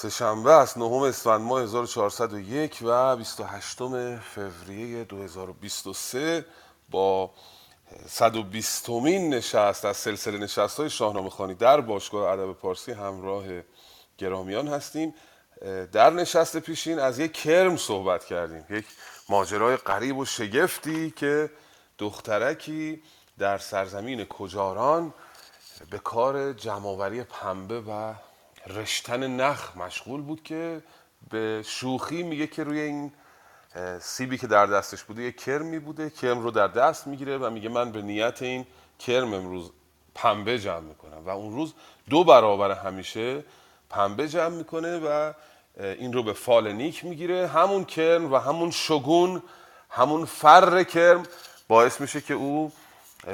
سهشنبه است نهم اسفند ماه 1401 و 28 فوریه 2023 با 120 مین نشست از سلسله نشست های شاهنامه خانی در باشگاه ادب پارسی همراه گرامیان هستیم. در نشست پیشین از یک کرم صحبت کردیم یک ماجرای غریب و شگفتی که دخترکی در سرزمین کجاران به کار جمعآوری پنبه و رشتن نخ مشغول بود که به شوخی میگه که روی این سیبی که در دستش بوده یه کرمی بوده کرم رو در دست می‌گیره و میگه من به نیت این کرم امروز پنبه جمع می‌کنم. و اون روز دو برابر همیشه پنبه جمع می‌کنه و این رو به فال نیک می‌گیره. همون کرم و همون شگون همون فر کرم باعث میشه که او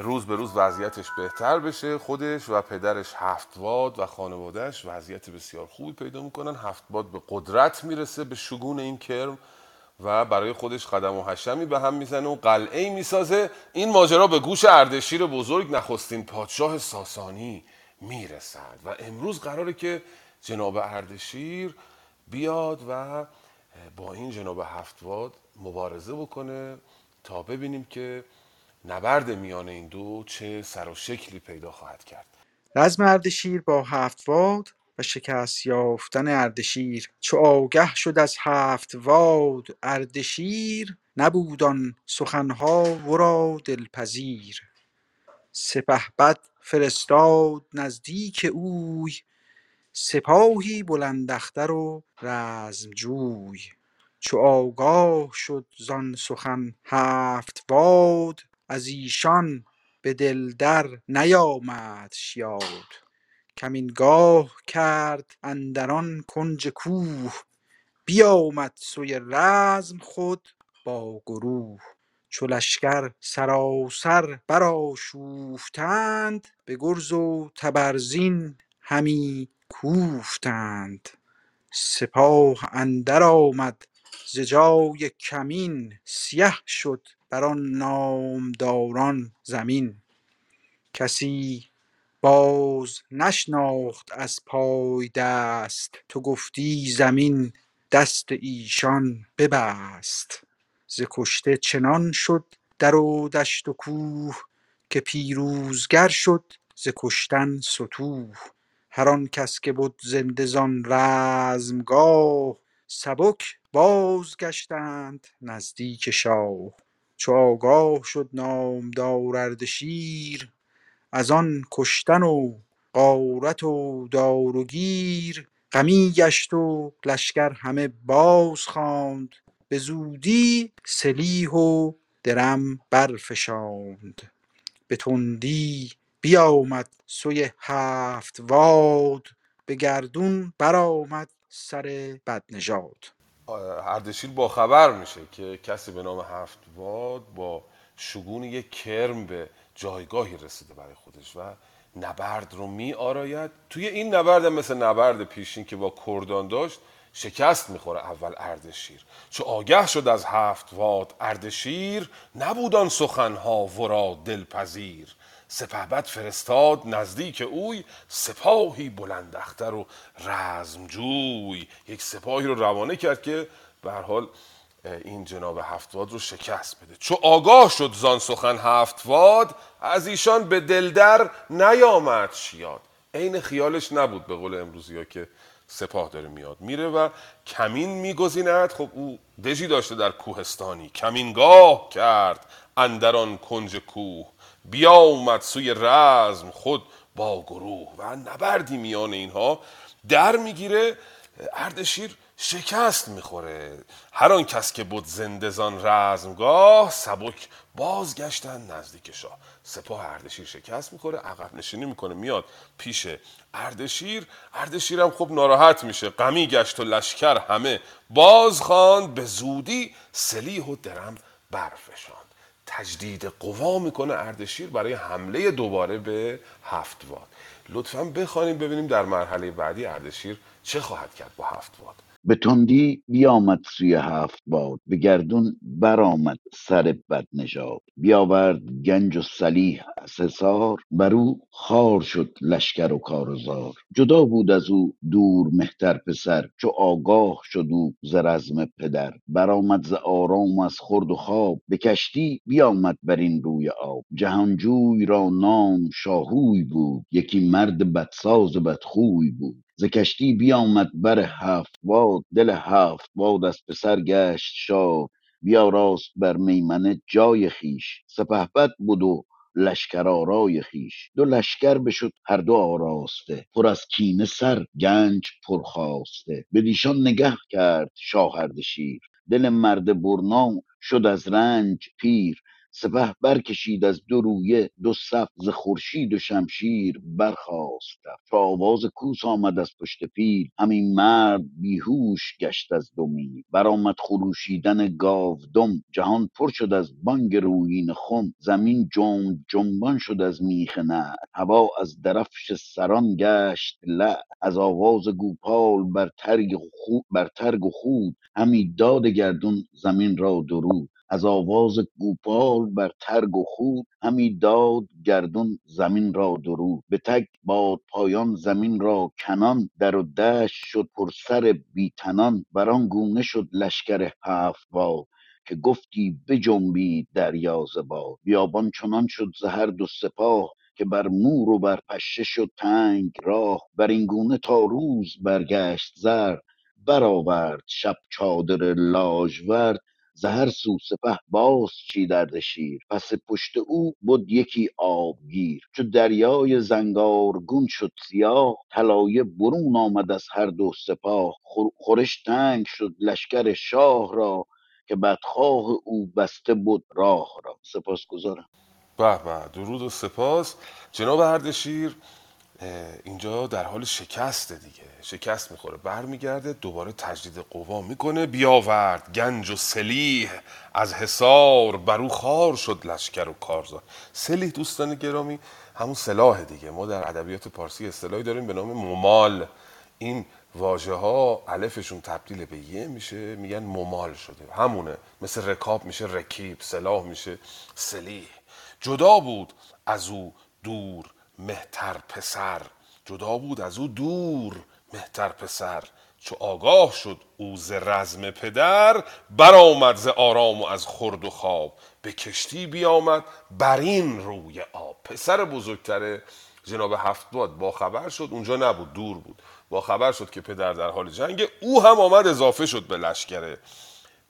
روز به روز وضعیتش بهتر بشه خودش و پدرش هفتواد و خانوادهش وضعیت بسیار خوبی پیدا می‌کنن. هفتواد به قدرت می‌رسه به شگون این کرم و برای خودش قدم و حشمی به هم می‌زنه و قلعه می‌سازه. این ماجرا به گوش اردشیر بزرگ نخستین پادشاه ساسانی می‌رسد و امروز قراره که جناب اردشیر بیاد و با این جناب هفتواد مبارزه بکنه تا ببینیم که نبرد میان این دو چه سر و شکلی پیدا خواهد کرد. رزم اردشیر با هفتواد و شکست یافتن اردشیر. چو آگه شد از هفتواد اردشیر نبود آن سخنها ورا دلپذیر. سپهبد فرستاد نزدیک اوی سپاهی بلند اختر و رزمجوی چو آگاه شد زان سخن هفتواد از ایشان به دل در نیامدش یاد کمینگاه کرد اندر آن کنج کوه. بیامد سوی رزم خود با گروه. چو لشکر سراسر برآشوفتند به گرز و تبرزین همی کوفتند. سپاه اندر آمد ز جای کمین سیه شد. بر آن نامداران زمین. کسی باز نشناخت از پای دست. تو گفتی زمین دست ایشان ببست. ز کشته چنان شد در و دشت و کوه که پیروزگر شد ز کشتن ستوه هر آن کس که بد زنده زان رزمگاه سبک بازگشتند نزدیک شاه. چو آگاه شد نامدار اردشیر از آن کشتن و غارت و دار و گیر. غمی گشت و لشکر همه باز خواند به زودی سلیح و درم برفشاند. به تندی بیامد سوی هفتواد به گردون برآمد سر بدنژاد. اردشیر با خبر میشه که کسی به نام هفتواد با شگون یک کرم به جایگاهی رسیده برای خودش و نبرد رو می آراید. توی این نبرد مثل نبرد پیشین که با کردان داشت شکست می‌خوره اول اردشیر. چو آگه شد از هفت واد اردشیر نبودان سخنها ورا دلپذیر. سپهبد فرستاد نزدیک اوی سپاهی بلند اختر و رزمجوی. یک سپاهی رو روانه کرد که به حال این جناب هفتواد رو شکست بده. چو آگاه شد زان سخن هفتواد از ایشان به دلدر نیامد شیاد. عین خیالش نبود به قول امروزی ها که سپاه داره میاد. میره و کمین میگزیند. خب او دژی داشته در کوهستانی. کمینگاه کرد اندران کنج کوه. بیا اومد سوی رزم خود با گروه و نبردی میان اینها. در می‌گیره اردشیر شکست می‌خوره. هر آن کس که بود زندزان رزمگاه سبک بازگشتن نزدیک شاه. سپاه اردشیر شکست می‌خوره عقب نشینی می‌کنه میاد پیش اردشیر اردشیر هم خب ناراحت میشه غمی گشت و لشکر همه باز خواند به زودی سلیح و درم برفشاند. تجدید قوا می‌کنه اردشیر برای حمله دوباره به هفتواد لطفا بخوانیم ببینیم در مرحله بعدی اردشیر چه خواهد کرد با هفتواد به تندی بیامد سوی هفت باد به گردون برآمد سر بد نژاد بیاورد گنج و سلیح از حصار بر او خوار شد لشکر و کارزار جدا بود از او دور مهتر پسر چو آگاه شد او ز رزم پدر. برآمد ز آرام و از خورد و خواب به کشتی بیامد بر این روی آب. جهانجوی را نام شاهوی بود یکی مرد بدساز و بدخوی بود. ز کشتی بیامد بر هفت باد دل هفت باد از پسر گشت شاد. بیاراست بر میمنه جای خویش سپهبد بد و لشکر آرای خویش. دو لشکر بشد هر دو آراسته. پر از کینه سر گنج پرخاسته بدیشان نگه کرد شاه اردشیر دل مرد برنا شد از رنج پیر. سپه برکشید از دو رویه دو صف ز خورشید و شمشیر برخاست. چو آواز کوس آمد از پشت پیل. همین مرد بیهوش گشت از دو میل. برآمد خروشیدن گاودم. جهان پر شد از بانگ رویین خم. زمین جنب جنبان شد از میخ نعل هوا از درفش سران گشت لعل از آواز گوپال بر ترگ و خود. همی داد گردون زمین را درود. از آواز گوپال بر ترگ و خود همی داد گردون زمین را درود به تک باد پایان زمین را کنان در و دشت شد پر سر بی تنان. بر آن گونه شد لشکر هفت باد که گفتی بجنبید دریا ز باد. بیابان چنان شد ز هر دو سپاه که بر مور و بر پشه شد تنگ راه. بر این گونه تا روز برگشت زر برآورد شب چادر لاژورد ز هر سو سپه باز اردشیر پس پشت او بد یکی آبگیر چو دریای زنگارگون شد سیاه طلایه برون آمد از هر دو سپاه. خور- خورش تنگ شد لشکر شاه را که بدخواه او بسته بود راه را. سپاسگزارم. به به. درود و سپاس. جناب اردشیر اینجا در حال شکسته دیگه. شکست می‌خوره. برمیگرده دوباره تجدید قوا می‌کنه. بیاورد. گنج و سلیح از حصار برو خار شد لشکر و کارزار. سلیح دوستان گرامی همون سلاح دیگه. ما در ادبیات پارسی اصطلاحی داریم به نام ممال. این واژه ها الفشون تبدیل به یه میشه میگن ممال شده. همونه. مثل رکاب میشه رکیب سلاح میشه سلیح. جدا بود از او دور مهتر پسر. جدا بود از او دور مهتر پسر. چو آگاه شد او ز رزم پدر برآمد ز آرام و از خورد و خواب. به کشتی بیامد بر این روی آب. پسر بزرگتره. جناب هفتباد با خبر شد اونجا نبود دور بود. با خبر شد که پدر در حال جنگ او هم آمد اضافه شد به لشکر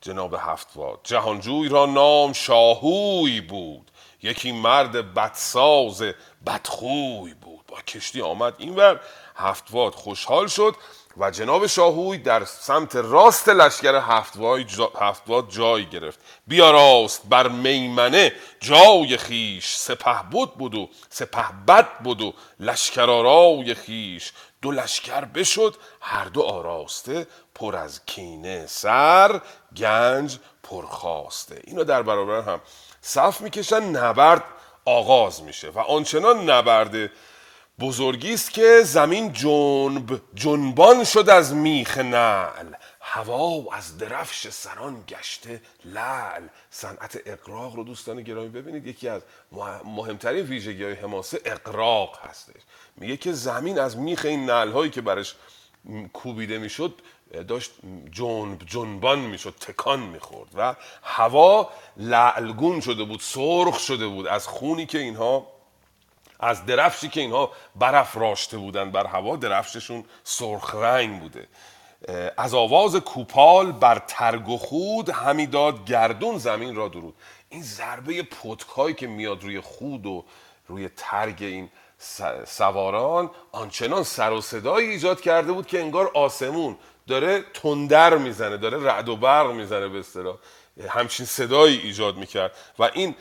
جناب هفتواد جهانجوی را نام شاهوی بود. یکی مرد بدساز بدخوی بود. با کشتی آمد. اینور هفتواد خوشحال شد و جناب شاهوی در سمت راست لشکر هفتواد, جا هفتواد جای گرفت. بیاراست بر میمنه جای خیش. سپه بود بود و سپه بد بود و لشکرآرای خیش. دو لشکر بشد هر دو آراسته پر از کینه سر گنج پرخواسته اینا در برابر هم صف می‌کشن نبرد آغاز میشه و آنچنان نبرد بزرگی است که زمین جنب جنبان شد از میخ نعل. هوا از درفش سران گشته لعل. صنعت اقراق رو دوستان گرامی ببینید یکی از مه- مهمترین ویژگی های حماسه اقراق هستش. میگه که زمین از میخ این نعل هایی که برش کوبیده می‌شد داشت جنب جنبان می‌شد تکان می‌خورد و هوا لعلگون شده بود سرخ شده بود. از خونی که اینها از درفشی که اینها برف راشته بودن بر هوا درفششون سرخ رنگ بوده. از آواز کوپال بر ترگ و خود همی داد گردون زمین را درود. این ضربه پتکایی که میاد روی خود و روی ترگ این سواران آنچنان سر و صدایی ایجاد کرده بود که انگار آسمون داره تندر می‌زنه داره رعد و برق می‌زنه به اصطلاح. همچین صدایی ایجاد می‌کرد و این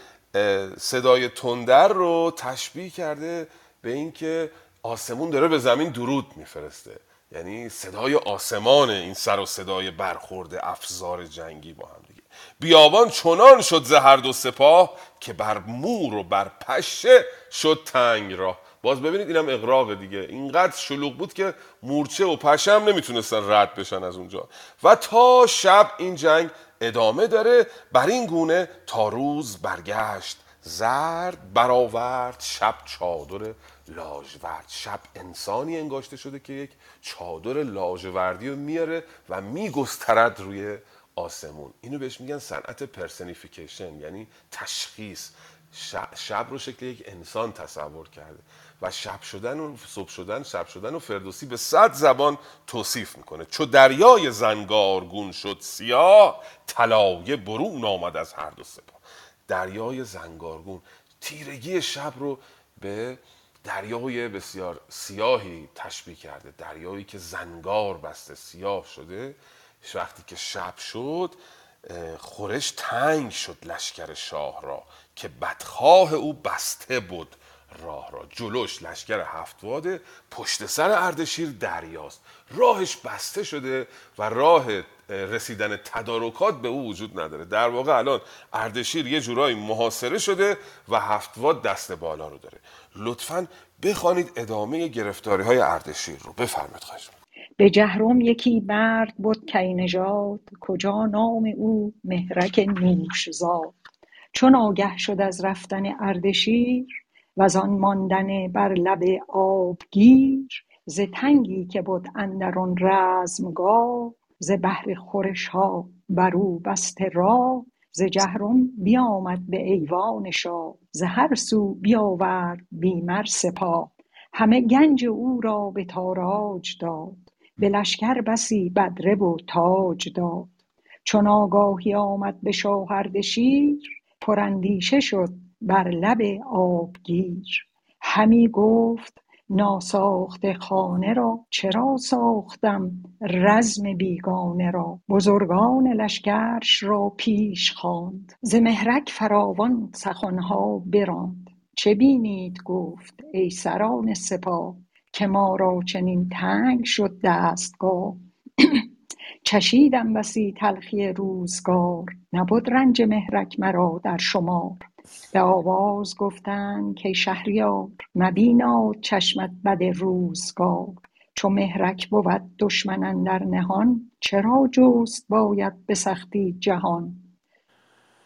صدای تندر رو تشبیه کرده به اینکه آسمون داره به زمین درود میفرسته. یعنی صدای آسمان این سر و صدای برخورد افزار جنگی با هم دیگه. بیابان چنان شد ز هر دو سپاه که بر مور و بر پشه شد تنگ راه. باز ببینید اینم اقراق دیگه. اینقدر شلوغ بود که مورچه و پشم نمی‌تونستن رد بشن از اونجا. و تا شب این جنگ ادامه داره. بر این گونه تا روز برگشت. زرد برآورد. شب چادر لاجورد شب انسانی انگاشته شده که یک چادر لاجوردی رو میاره و میگسترد روی آسمون. اینو بهش میگن صنعت پرسنیفیکیشن یعنی تشخیص. شب رو شکل یک انسان تصور کرده. و شب شدن و صبح شدن شب شدن و فردوسی به صد زبان توصیف می‌کنه. چو دریای زنگارگون شد سیاه طلایه برون آمد از هر دو سپاه. دریای زنگارگون تیرگی شب رو به دریای بسیار سیاهی تشبیه کرده. دریایی که زنگار بسته سیاه شده. وقتی که شب شد خورش تنگ شد لشکر شاه را که بدخواه او بسته بود. راه را. جلوش لشکر هفتواده پشت سر اردشیر دریاست. راهش بسته شده و راه رسیدن تدارکات به او وجود نداره. در واقع الان اردشیر یه جورایی محاصره شده و هفتواد دست بالا رو داره. لطفا بخوانید ادامه گرفتاری های اردشیر رو. بفرمید خواهش. به جهرم یکی مرد بود کینژاد کجا نام او مهرک نوش زاد چون آگه شد از رفتن اردشیر و آن ماندن بر لب آبگیر ز تنگی که بود اندر رزمگاه ز بهر خورش ها بر او بسته راه ز جهرم بیامد به ایوان شاه ز هر سو بیاورد بی مر سپاه. همه گنج او را به تاراج داد به لشکر بسی بدره و تاج داد. چون آگاهی آمد به شاه اردشیر پراندیشه شد بر لب آبگیر. همی گفت ناساخته خانه را چرا ساختم؟ رزم بیگانه را. بزرگان لشکرش را پیش خواند. ز مهرک فراوان سخنها براند. چه بینید؟ گفت ای سران سپاه که ما را چنین تنگ شد دستگاه. چشیدم بسی تلخی روزگار. نبد رنج مهرک مرا در شمار. به آواز گفتند کای شهریار مبیناد چشمت بد روزگار. چو مهرک بود دشمن اندر نهان چرا جست باید به سختی جهان؟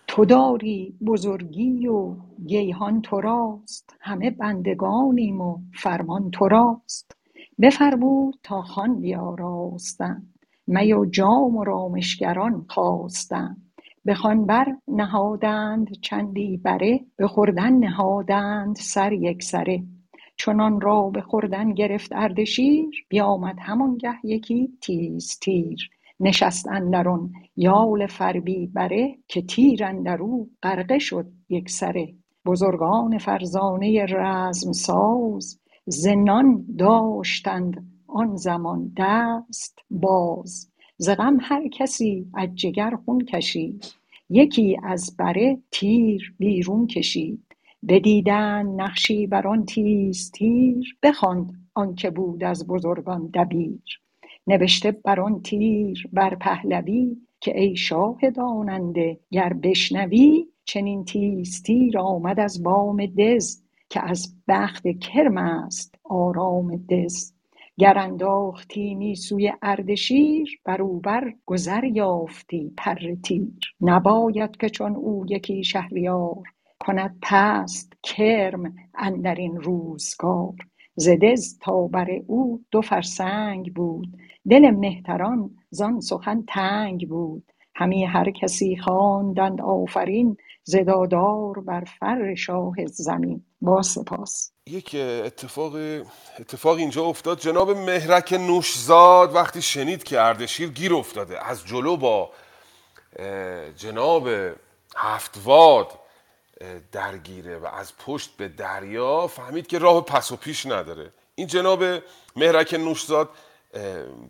تو داری بزرگی و گیهان تو راست. همه بندگانیم و فرمان تو راست. بفرمود تا خوان بیاراستند. می و جام و رامشگران خواستند به بر نهادند چندی بره به خوردن نهادند سر یکسره چون آن را به خوردن گرفت اردشیر بیامد همانگه یکی تیز تیر. نشست اندران یال فربی بره که تیر اندرو غرقه شد یکسره بزرگان فرزانه رزم ساز ز نان داشتند آن زمان دست باز ز غم هر کسی از جگر خون کشید. یکی از بره تیر بیرون کشید. بدیدند نقشی بر آن تیز تیر بخواند آنکه بود از بزرگان دبیر. نبشته بر آن تیر بر پهلوی که ای شاه داننده گر بشنوی چنین تیز تیر آمد از بام دز که از بخت کرم است آرام دز. گر انداختیمی سوی اردشیر بر او بر گذر یافتی پر تیر. نباید که چون او یکی شهریار کند پست کرم اندرین روزگار. ز تا بر او دو فرسنگ بود دل مهتران زان سخن تنگ بود. همی هر کسی خواندند آفرین ز دادار بر فر شاه زمین. با سپاس. یک اتفاق اتفاق اینجا افتاد. جناب مهرک نوشزاد وقتی شنید که اردشیر گیر افتاده از جلو با جناب هفتواد درگیره و از پشت به دریا فهمید که راه پس و پیش نداره. این جناب مهرک نوشزاد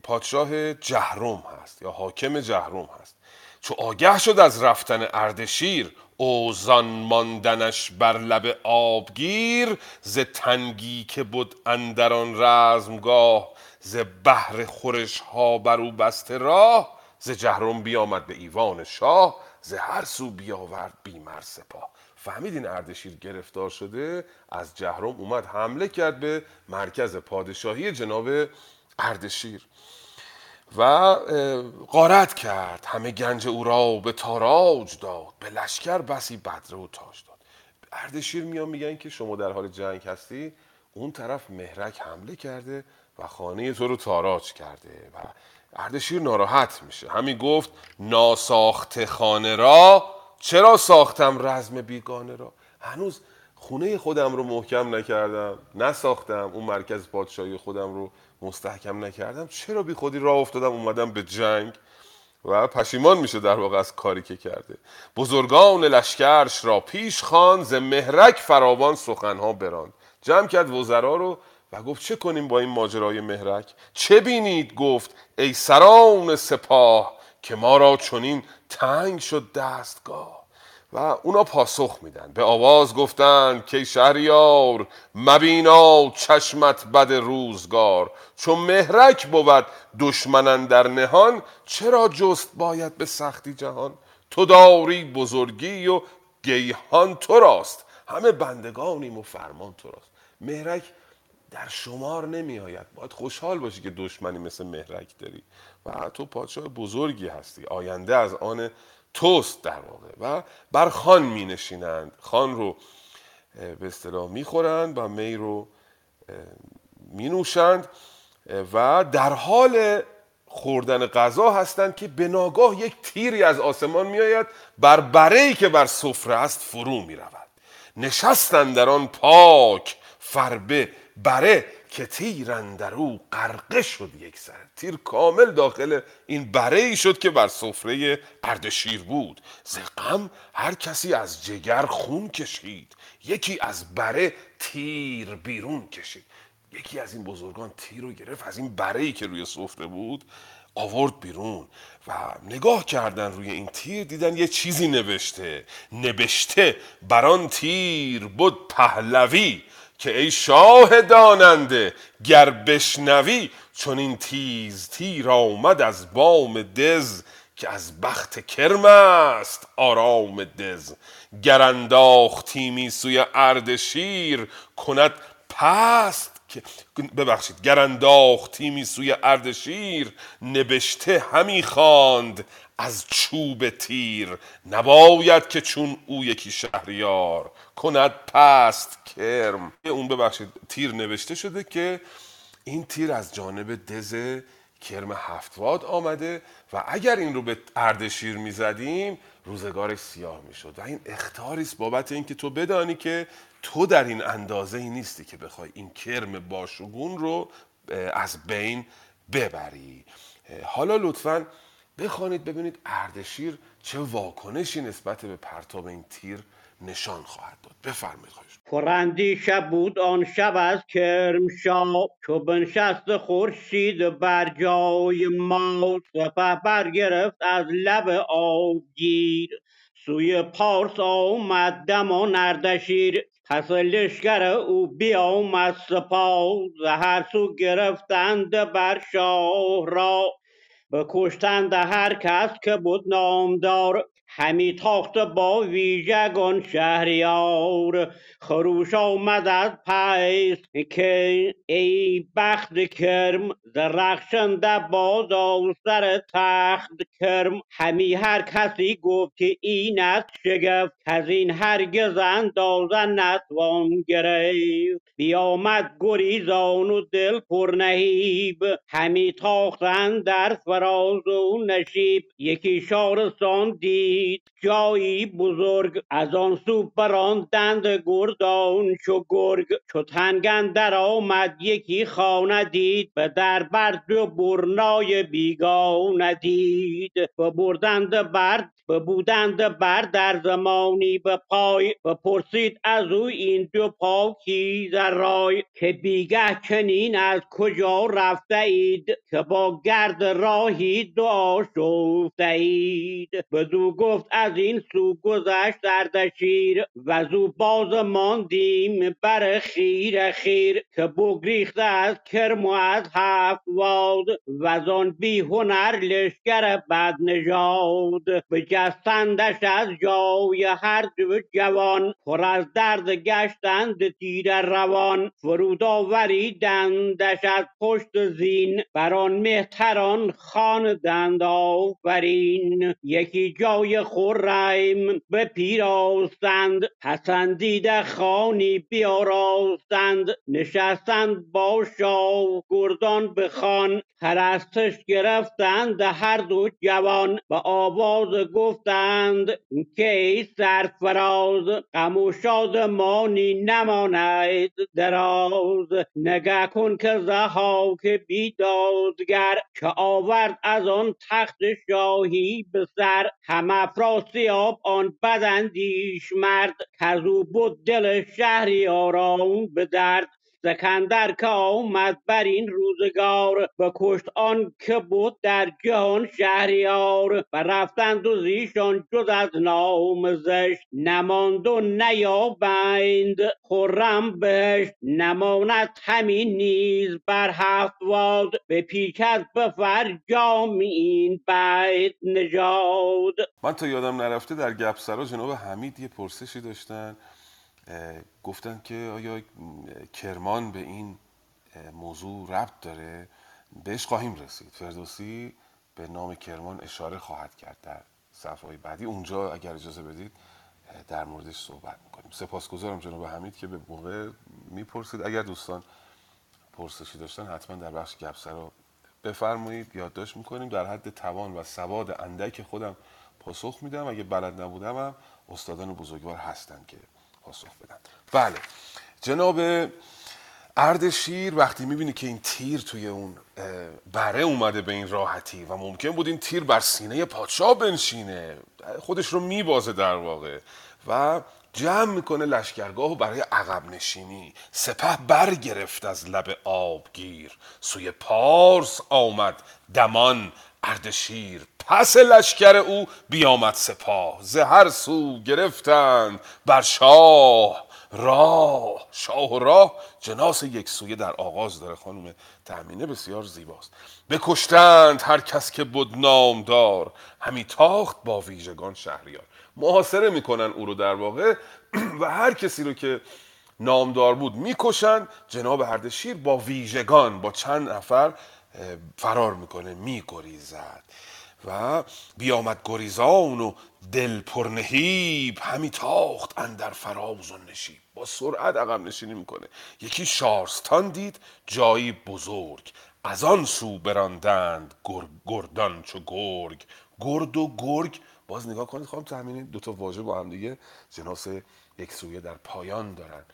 پادشاه جهروم هست یا حاکم جهروم هست. چو آگه شد از رفتن اردشیر اوزان ماندنش بر لب آبگیر ز تنگی که بود اندران رزمگاه ز بهر خورش ها بر او بسته راه ز جهرم بیامد به ایوان شاه ز هر سو بیاورد بیمر سپاه. فهمید این اردشیر گرفتار شده؟ از جهرم اومد حمله کرد به مرکز پادشاهی جناب اردشیر. و غارت کرد. همه گنج او را به تاراج داد. به لشکر بسی بدره و تاج داد. اردشیر میان میگن که شما در حال جنگ هستی. اون طرف مهرک حمله کرده و خانه تو رو تاراج کرده و اردشیر ناراحت میشه. همین گفت ناساخت خانه را چرا ساختم رزم بیگانه را؟ هنوز خونه خودم رو محکم نکردم نساختم. اون مرکز پادشاهی خودم رو مستحکم نکردم. چرا بی خودی راه افتادم؟ اومدم به جنگ و پشیمان میشه در واقع از کاری که کرده. بزرگان لشکرش را پیش خواند ز مهرک فراوان سخنها براند. جمع کرد وزرا رو و گفت چه کنیم با این ماجرای مهرک؟ چه بینید؟ گفت ای سران سپاه که ما را چنین تنگ شد دستگاه. و اونا پاسخ میدن. به آواز گفتن که شهریار مبینا چشمت بد روزگار. چون مهرک بود دشمنن در نهان چرا جست باید به سختی جهان؟ تو داری بزرگی و گیهان تو راست. همه بندگانیم و فرمان تو راست. مهرک در شمار نمی آید باید خوشحال باشی که دشمنی مثل مهرک داری. و تو پادشاه بزرگی هستی. آینده از آن توست در واقع و بر خان می نشینند. خان رو به اصطلاح می خورند و می رو می نوشند. و در حال خوردن غذا هستند که به ناگاه یک تیری از آسمان می آید. بر بره‌ای که بر سفره است فرو می رود. نشستند در آن پاک فربه بره که اندر او غرقه شد یک سر. تیر کامل داخل این بره ای شد که بر سفره اردشیر بود. ز غم هر کسی از جگر خون کشید. یکی از بره تیر بیرون کشید. یکی از این بزرگان تیر رو گرفت از این بره ای که روی سفره بود آورد بیرون و نگاه کردن روی این تیر دیدن یه چیزی نوشته. نوشته بر آن تیر بود پهلوی. که ای شاه داننده گر بشنوی چون این تیز تیر آمد از بام دز که از بخت کرم است آرام دز. گر انداختیمی سوی اردشیر کند پست که ببخشید گر انداختیمی سوی اردشیر نبشته همی خواند از چوب تیر. نباید که چون او یکی شهریار کند پست کرم اون ببخشید تیر نوشته شده که این تیر از جانب دز کرم هفتواد آمده و اگر این رو به اردشیر می‌زدیم روزگارش سیاه می‌شد. و این اختاری است بابت اینکه تو بدانی که تو در این اندازه ای نیستی که بخوای این کرم باشگون رو از بین ببری. حالا لطفا بخوانید ببینید اردشیر چه واکنشی نسبت به پرتاب این تیر نشان خواهد داد. بفرمایید خواهش پراندیشه بود آن شب از کرمشاه. چو بنشست خورشید بر جای ما. سپه برگرفت از لب آبگیر. سوی پارس آمد دمان اردشیر پس لشکر او بیامد سپاه. ز هر سو گرفتند بر شاه را. بکشتند هر کس که بود نامدار. همی تاخت با ویژگان شهریار. خروش آمد از پس که ای بخت کرم ز رخشنده باز سر تخت کرم. همی هر کسی گفت که این است شگفت از این هرگز اندازه نتوان گرفت. بیامد گریزان و دل پر نهیب همی تاختند در فراز و نشیب. یکی شارستان دید جایی بزرگ از آن سو براندند گردان چو گرگ چو تنگ اندر آمد یکی خانه دید به در بر دو برنای بیگانه دید. ببردند بر ببودند بر در زمانی به پای بپرسید از او این دو پاکیز رای که بیگه چنین از کجا رفته اید که با گرد راهی دعا شفته اید بدو گفت از این سو گذشت و زو باز ماندیم بر خیر خیر که بگریخته از کرم و از هفت واد و زان بی هنر لشکر بد نژاد بجستندش از جای هر دو جوان پر از درد گشتند تیر روان. فرود آوریدندش از پشت زین بر آن مهتران خواندند آفرین یکی جای خرم بپیراستند پسندیده خانی بیاراستند. نشستند با شاه گردان به خان پرستش گرفتند هر دو جوان. به آواز گفتند که سرفراز غم و شادمانی نماند دراز. نگه کن که ضحاک بیدادگر که آورد از آن تخت شاهی به سر. هم افراسیاب آن بداندیش مرد کز او بود دل شهریاران به درد. سکندر که آمد بر این روزگار بکشت آن که بود در جهان شهریار و رفتند و زیشان جز از نام زشت نماند و نیابند. خرم بهشت نماند همین نیز بر هفت واد به پیکت به فرجام این بیت نژاد. من تا یادم نرفته در گپسرا جناب حمید یه پرسشی داشتن. گفتن که آیا کرمان به این موضوع ربط داره؟ بهش خواهیم رسید. فردوسی به نام کرمان اشاره خواهد کرد در صفحه بعدی. اونجا اگر اجازه بدید در موردش صحبت می‌کنیم. سپاسگزارم جناب حمید که به موقع می‌پرسید. اگر دوستان پرسشی داشتن حتما در بخش گپسرا بفرمایید. یادداشت می‌کنیم در حد توان و سواد اندک خودم پاسخ میدم. اگه بلد نبودم هم استادان بزرگوار هستن که پاسخ بدن. بله. جناب اردشیر وقتی می‌بینی که این تیر توی اون بره اومده به این راحتی و ممکن بود این تیر بر سینه پادشاه بنشینه خودش رو میبازه در واقع و جمع می‌کنه لشکرگاه و برای عقب نشینی. سپه برگرفت از لب آبگیر. سوی پارس آمد دمان اردشیر پس لشکر او بیامد سپاه ز هر سو گرفتند بر شاه راه. شاه و راه جناس یک سویه در آغاز داره خانم تأمینه بسیار زیباست. بکشتند هر کس که بود نامدار همی تاخت با ویژگان شهریار. محاصره می‌کنن او رو در واقع و هر کسی رو که نامدار بود می‌کشن. جناب اردشیر با ویژگان با چند نفر فرار می‌کنه میگریزد. و بیامد گریزان و دل پرنهیب همی تاخت اندر فراز و نشیب. با سرعت عقب نشینی می‌کنه. یکی شارستان دید جایی بزرگ. از آن سو براندند گر- گردان چو گرگ. گرد و گرگ. باز نگاه کنید خواهم تحمینه دو تا واژه با هم دیگه. جناس یک سویه در پایان دارن.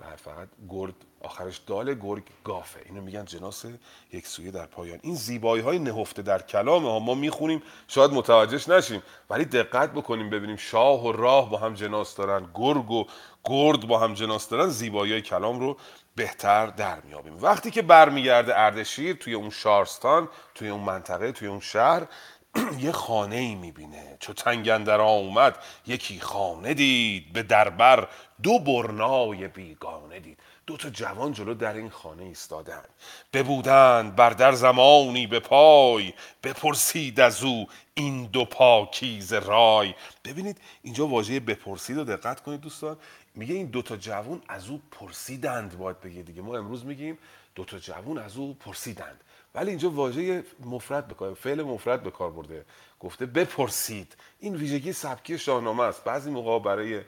و فقط گرد آخرش دال گرگ گافه. اینو میگن جناس یک سویه در پایان. این زیبایی های نهفته در کلام ها ما می‌خونیم شاید متوجهش نشیم ولی دقت بکنیم ببینیم شاه و راه با هم جناس دارن گرگ و گرد با هم جناس دارن زیبایی های کلام رو بهتر در میابیم وقتی که برمیگرده اردشیر توی اون شارستان توی اون منطقه توی اون شهر یه خانه ای می‌بینه. چو تنگندر اومد یکی خانه دید به دربر دو برنای بیگانه دید. دو تا جوان جلو در این خانه ایستادند ببودند بر در زمانی به پای بپرسید از او این دو پاکیز رای. ببینید اینجا واژه بپرسید رو دقت کنید دوستان. میگه این دو تا جوان از او پرسیدند باید بگه دیگه. ما امروز میگیم دو تا جوان از او پرسیدند. ولی اینجا واژه مفرد به کار فعل مفرد به کار برده. گفته بپرسید. این ویژگی سبکی شاهنامه است. بعضی موقع برای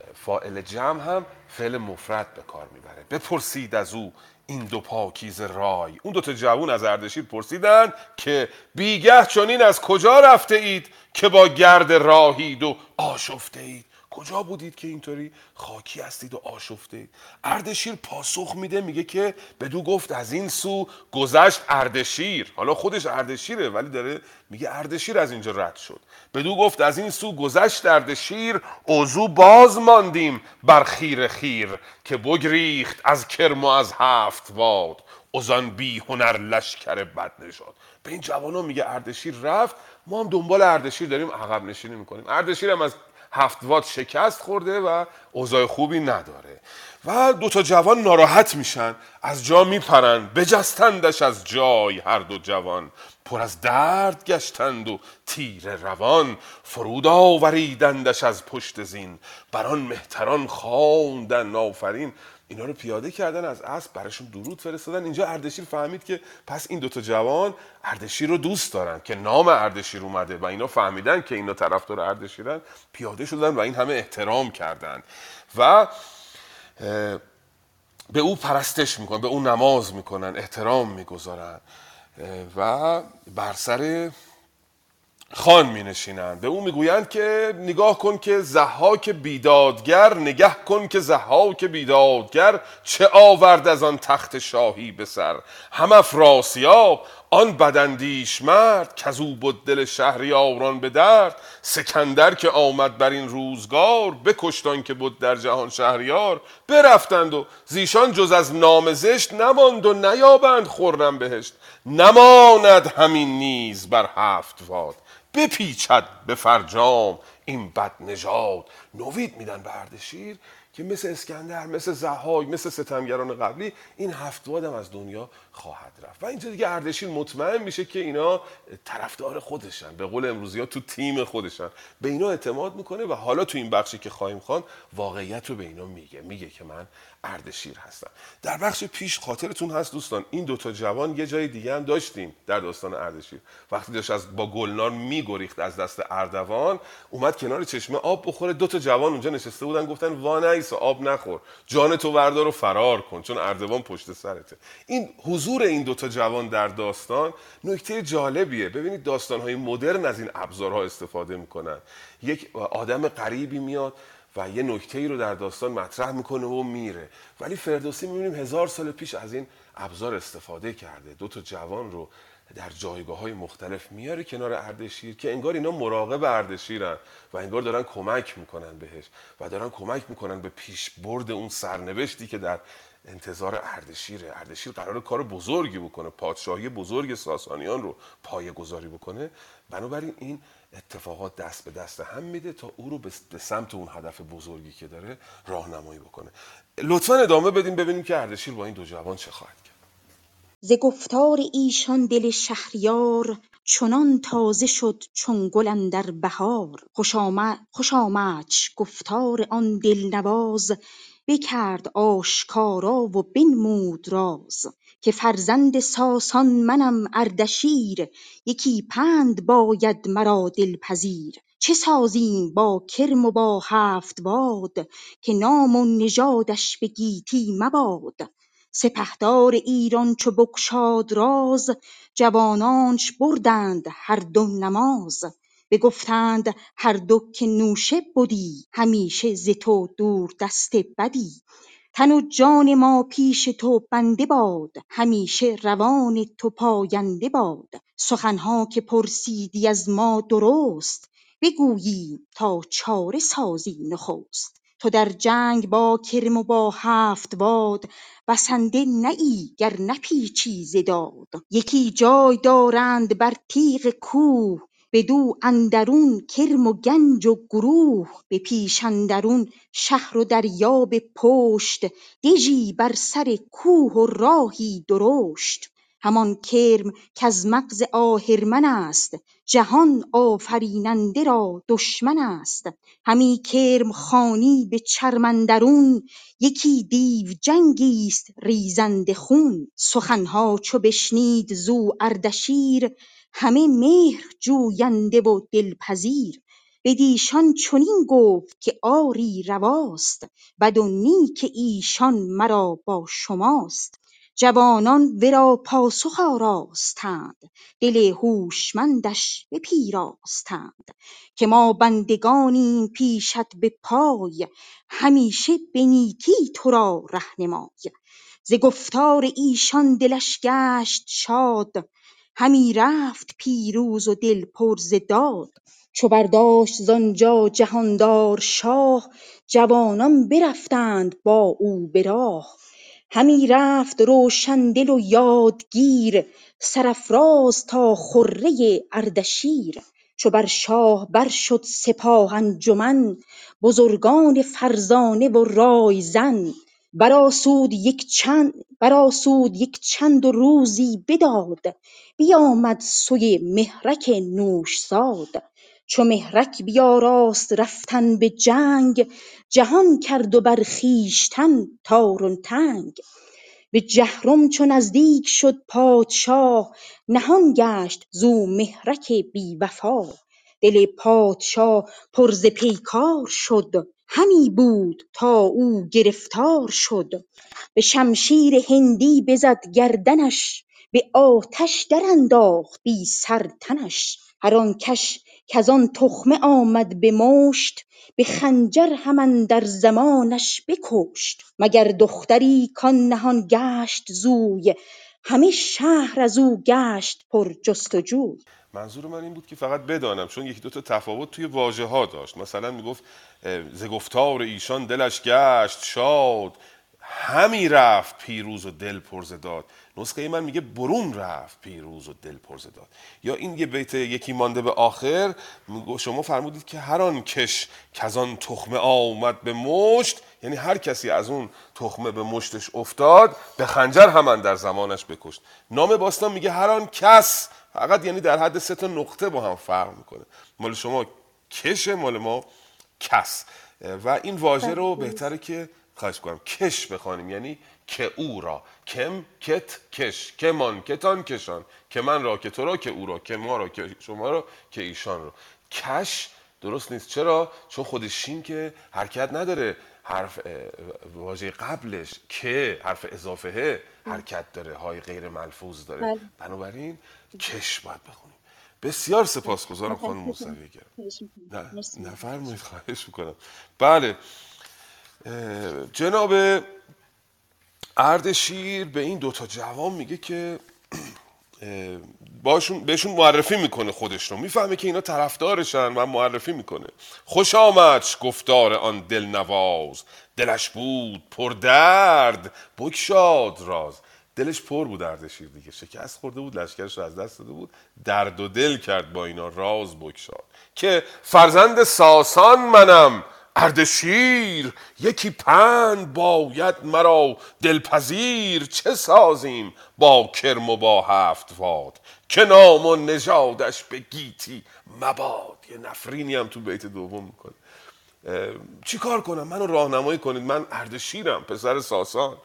اه، فاعل جمع هم فعل مفرد به کار می‌بره. بپرسید از او این دو پاکیز رای. اون دو تا جوون از اردشیر پرسیدند که بیگه چنین از کجا رفته اید که با گرد راهید و آشفته اید؟ کجا بودید که اینطوری خاکی هستید و آشفته اردشیر پاسخ میده میگه که بدو گفت از این سو گذشت اردشیر. حالا خودش اردشیره ولی داره میگه اردشیر از اینجا رد شد. بدو گفت از این سو گذشت اردشیر اوزو باز ماندیم بر خیر خیر که بگریخت از کرم و از هفت واد ازان بی هنر لشکر بد نشاد. به این جوانا میگه اردشیر رفت ما هم دنبال اردشیر داریم عقب نشینی می‌کنیم. اردشیر هم از هفت وات شکست خورده و اوضاع خوبی نداره. و دو تا جوان ناراحت میشن از جا میپرن بجستندش از جای هر دو جوان. پر از درد گشتند و تیر روان فرود آوریدندش از پشت زین. بران مهتران خواندن آفرین اینا رو پیاده کردن از اسب براشون درود فرستادن. اینجا اردشیر فهمید که پس این دوتا جوان اردشیر رو دوست دارن که نام اردشیر اومده و اینا فهمیدن که اینا طرفدار اردشیرن پیاده شدن و این همه احترام کردن. و به او پرستش می‌کنن به او نماز می‌کنن احترام می‌گذارن. و بر سر خان می نشینند به او می‌گویند که نگاه کن که زحاک بیدادگر نگه کن که زحاک بیدادگر چه آورد از آن تخت شاهی به سر. هم افراسیاب آن بدندیش مرد کز او بود دل شهریاران به درد. سکندر که آمد بر این روزگار بکشتان که بود در جهان شهریار. برفتند و زیشان جز از نام زشت نماند و نیابند خورم بهشت. نماند همین نیز بر هفت واد. بپیچد به فرجام این بد نژاد نوید میدن به اردشیر که مثل اسکندر مثل زهاگ مثل ستمگران قبلی این هفت وادم از دنیا خواهد رفت. و اینجا دیگه اردشیر مطمئن میشه که اینا طرفدار خودشن. به قول امروزی ها تو تیم خودشن. به اینا اعتماد می‌کنه و حالا تو این بخشی که خواهیم خوان واقعیت رو به اینا میگه. میگه که من اردشیر هستم در بخش پیش خاطرتون هست دوستان این دوتا جوان یه جای دیگه هم داشتیم در داستان اردشیر. وقتی داشت از با گلنار میگریخت از دست اردوان اومد کنار چشمه آب بخوره. دوتا جوان اونجا نشسته بودن گفتن وانیس آب نخور جان تو وردار و فرار کن چون اردوان پشت سرته. این حضور این دوتا جوان در داستان نکته جالبیه. ببینید داستانهای مدرن از این ابزارها استفاده می‌کنن. یک آدم غریبی میاد و یه نکته ای رو در داستان مطرح می‌کنه و میره. ولی فردوسی می‌بینیم هزار سال پیش از این ابزار استفاده کرده. دو تا جوان رو در جایگاه های مختلف میاره کنار اردشیر که انگار اینا مراقب اردشیرن و انگار دارن کمک می‌کنن بهش و دارن کمک می‌کنن به پیش برد اون سرنوشتی که در انتظار اردشیره. اردشیر قرار کار بزرگی بکنه پادشاهی بزرگ ساسانیان رو پایه گذاری بکنه. بنابراین این اتفاقات دست به دست هم میده تا او رو به سمت اون هدف بزرگی که داره راهنمایی بکنه. لطفا ادامه بدیم ببینیم که اردشیر با این دو جوان چه خواهد کرد. ز گفتار ایشان دل شهریار چنان تازه شد چون گل اندر بهار. خوش آمد خوش آمدش گفتار آن دلنواز بکرد آشکارا و بنمود راز. که فرزند ساسان منم اردشیر یکی پند باید مرا دلپذیر. چه سازیم با کرم و با هفت واد که نام و نژادش به گیتی مباد؟ سپهدار ایران چو بگشاد راز جوانانش بردند هر دو نماز. بگفتند هر دو که نوشه بدی همیشه ز تو دوردست بدی. تن و جان ما پیش تو بنده باد همیشه روان تو پاینده باد. سخنها که پرسیدی از ما درست بگوییم تا چاره سازی نخست. تو در جنگ با کرم و با هفت واد بسنده نه ای گر نپیچی ز داد. یکی جای دارند بر تیغ کوه بدو اندرون کرم و گنج و گروه به پیش اندرون شهر و دریا به پشت دژی بر سر کوه و راهی درشت. همان کرم کز مغز آهرمن است جهان آفریننده را دشمن است. همی کرم خوانی به چرم اندرون یکی دیو جنگی است ریزنده خون. سخنها چو بشنید زو اردشیر همه مهر جوینده و دلپذیر. بدیشان چنین گفت که آری رواست. بد و نیک ایشان مرا با شماست. جوانان ورا پاسخ آراستند. دل هوشمندش بپیراستند که ما بندگانیم پیشت به پای همیشه به نیکی تو را رهنمای. ز گفتار ایشان دلش گشت شاد. همی رفت پیروز و دل پر ز داد. چو برداشت زآنجا جهاندار شاه جوانان برفتند با او به راه. همی رفت روشندل و یادگیر سرافراز تا خره اردشیر. چو بر شاه بر شد سپاه انجمن بزرگان فرزانه و رایزن. برآسود یک چند برآسود یک چند و روزی بداد. بیامد سوی مهرک نوشساد چو مهرک بیاراست رفتن به جنگ جهان کرد و بر خویشتن تار و تنگ. به جهرم چو نزدیک شد پادشاه نهان گشت زو مهرک بی وفا دل پادشاه پر ز پیکار شد. همی بود تا او گرفتار شد. به شمشیر هندی بزد گردنش به آتش درانداخت بی سر تنش. هر آن کس کز آن تخمه آمد به مشت به خنجر هم اندر زمانش بکشت. مگر دختری کان نهان گشت زوی همه شهر از او گشت پر جست و جوی منظور من این بود که فقط بدانم چون یکی دو تا تفاوت توی واژه ها داشت. مثلا می‌گفت ز گفتار ایشان دلش گشت شاد. همی رفت پیروز و دل پرز داد. نسخه من میگه برون رفت پیروز و دل پرز داد. یا این یه بیت یکی مانده به آخر شما فرمودید که هر آن کش که آن تخمه آمد به مشت یعنی هر کسی از اون تخمه به مشتش افتاد به خنجر همان در زمانش بکشت. نام باستان میگه هر آن کس فقط یعنی در حد سه تا نقطه با هم فرق می‌کنه. مال شما کشه مال ما کس. و این واژه رو بهتره که خواهش کنم کش بخوانیم. یعنی که او را. کم کت کش. کمان کتان کشان. که من را که تو را که او را. که ما را که شما را که ایشان را. کش درست نیست. چرا؟ چون خود شین که حرکت نداره. حرف واژه قبلش که حرف اضافه حرکت داره. های غیر ملفوظ داره. بله. بنابراین کش باید بخونیم. بسیار سپاسگزارم خانم موسوی گرم نه نفرمایید. خواهش می‌کنم. بله. جناب اردشیر به این دوتا جوان میگه که باشون بهشون معرفی می‌کنه خودش رو. می‌فهمه که اینا طرفدارشن و معرفی می‌کنه. خوش آمدش گفتار آن دل نواز دلش بود پر درد. بگشاد راز. دلش پر بود اردشیر دیگه. شکست خورده بود لشکرش رو از دست داده بود. درد و دل کرد با اینا. راز بگشاد. که فرزند ساسان منم. اردشیر یکی پند باید مرا دلپذیر چه سازیم با کرم و با هفت واد؟ که نام و نژادش به گیتی مباد. یه نفرینی هم تو بیت دوم می‌کنه. چی کار کنم؟ منو راهنمایی کنید. من اردشیرم پسر ساسان.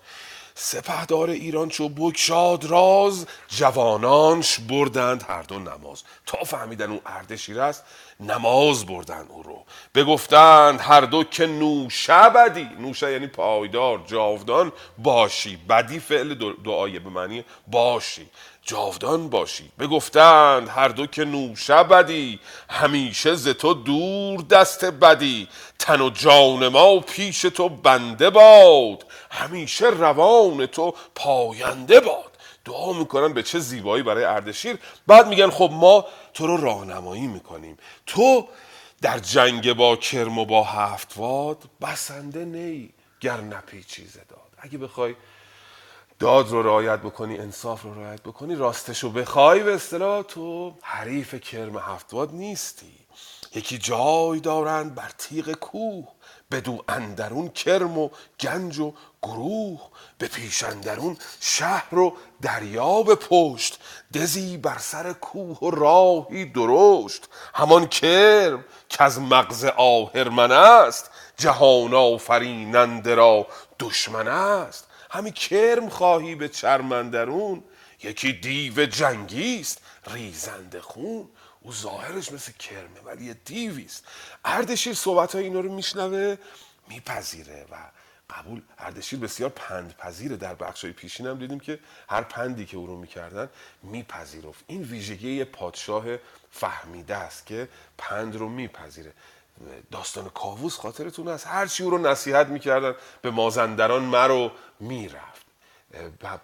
سپهدار ایران چو بگشاد راز جوانانش بردند هر دو نماز. تا فهمیدن اون اردشیر است نماز بردن او رو. بگفتند هر دو که نوشه بدی. نوشه یعنی پایدار جاودان باشی. بدی فعل دعایه به معنی باشی. جاودان باشی. بگفتند هر دو که نوشه بدی همیشه ز تو دور دست بدی. تن و جان ما پیش تو بنده باد. همیشه روان تو پاینده باد. دعا می‌کنن به چه زیبایی برای اردشیر. بعد میگن خب ما تو رو راهنمایی می‌کنیم. تو در جنگ با کرم و با هفتواد بسنده نی گر نپیچی داد. اگه بخوای داد رو رعایت بکنی انصاف رو رعایت بکنی راستش رو بخوای به اصطلاح تو حریف کرم هفتواد نیستی. یکی جای دارند بر تیغ کوه بدو اندرون کرم و گنج و گروه به پیش اندرون شهر و دریا به پشت دزی بر سر کوه و راهی درشت. همان کرم که از مغز آهرمن است جهان آفریننده را دشمن است. همی کرم خواهی به چرمندرون یکی دیو جنگی است ریزنده خون. او ظاهرش مثل کرمه ولی یه دیویست. اردشیر صحبت های اینا رو میشنوه میپذیره و قبول اردشیر بسیار پندپذیره. در بخش های پیشین هم دیدیم که هر پندی که او رو می‌کردن میپذیرفت. این ویژگی یه پادشاه فهمیده است که پند رو میپذیره. داستان کاووس خاطرتون هست. هر چی او رو نصیحت می‌کردن به مازندران مرو می‌رفت.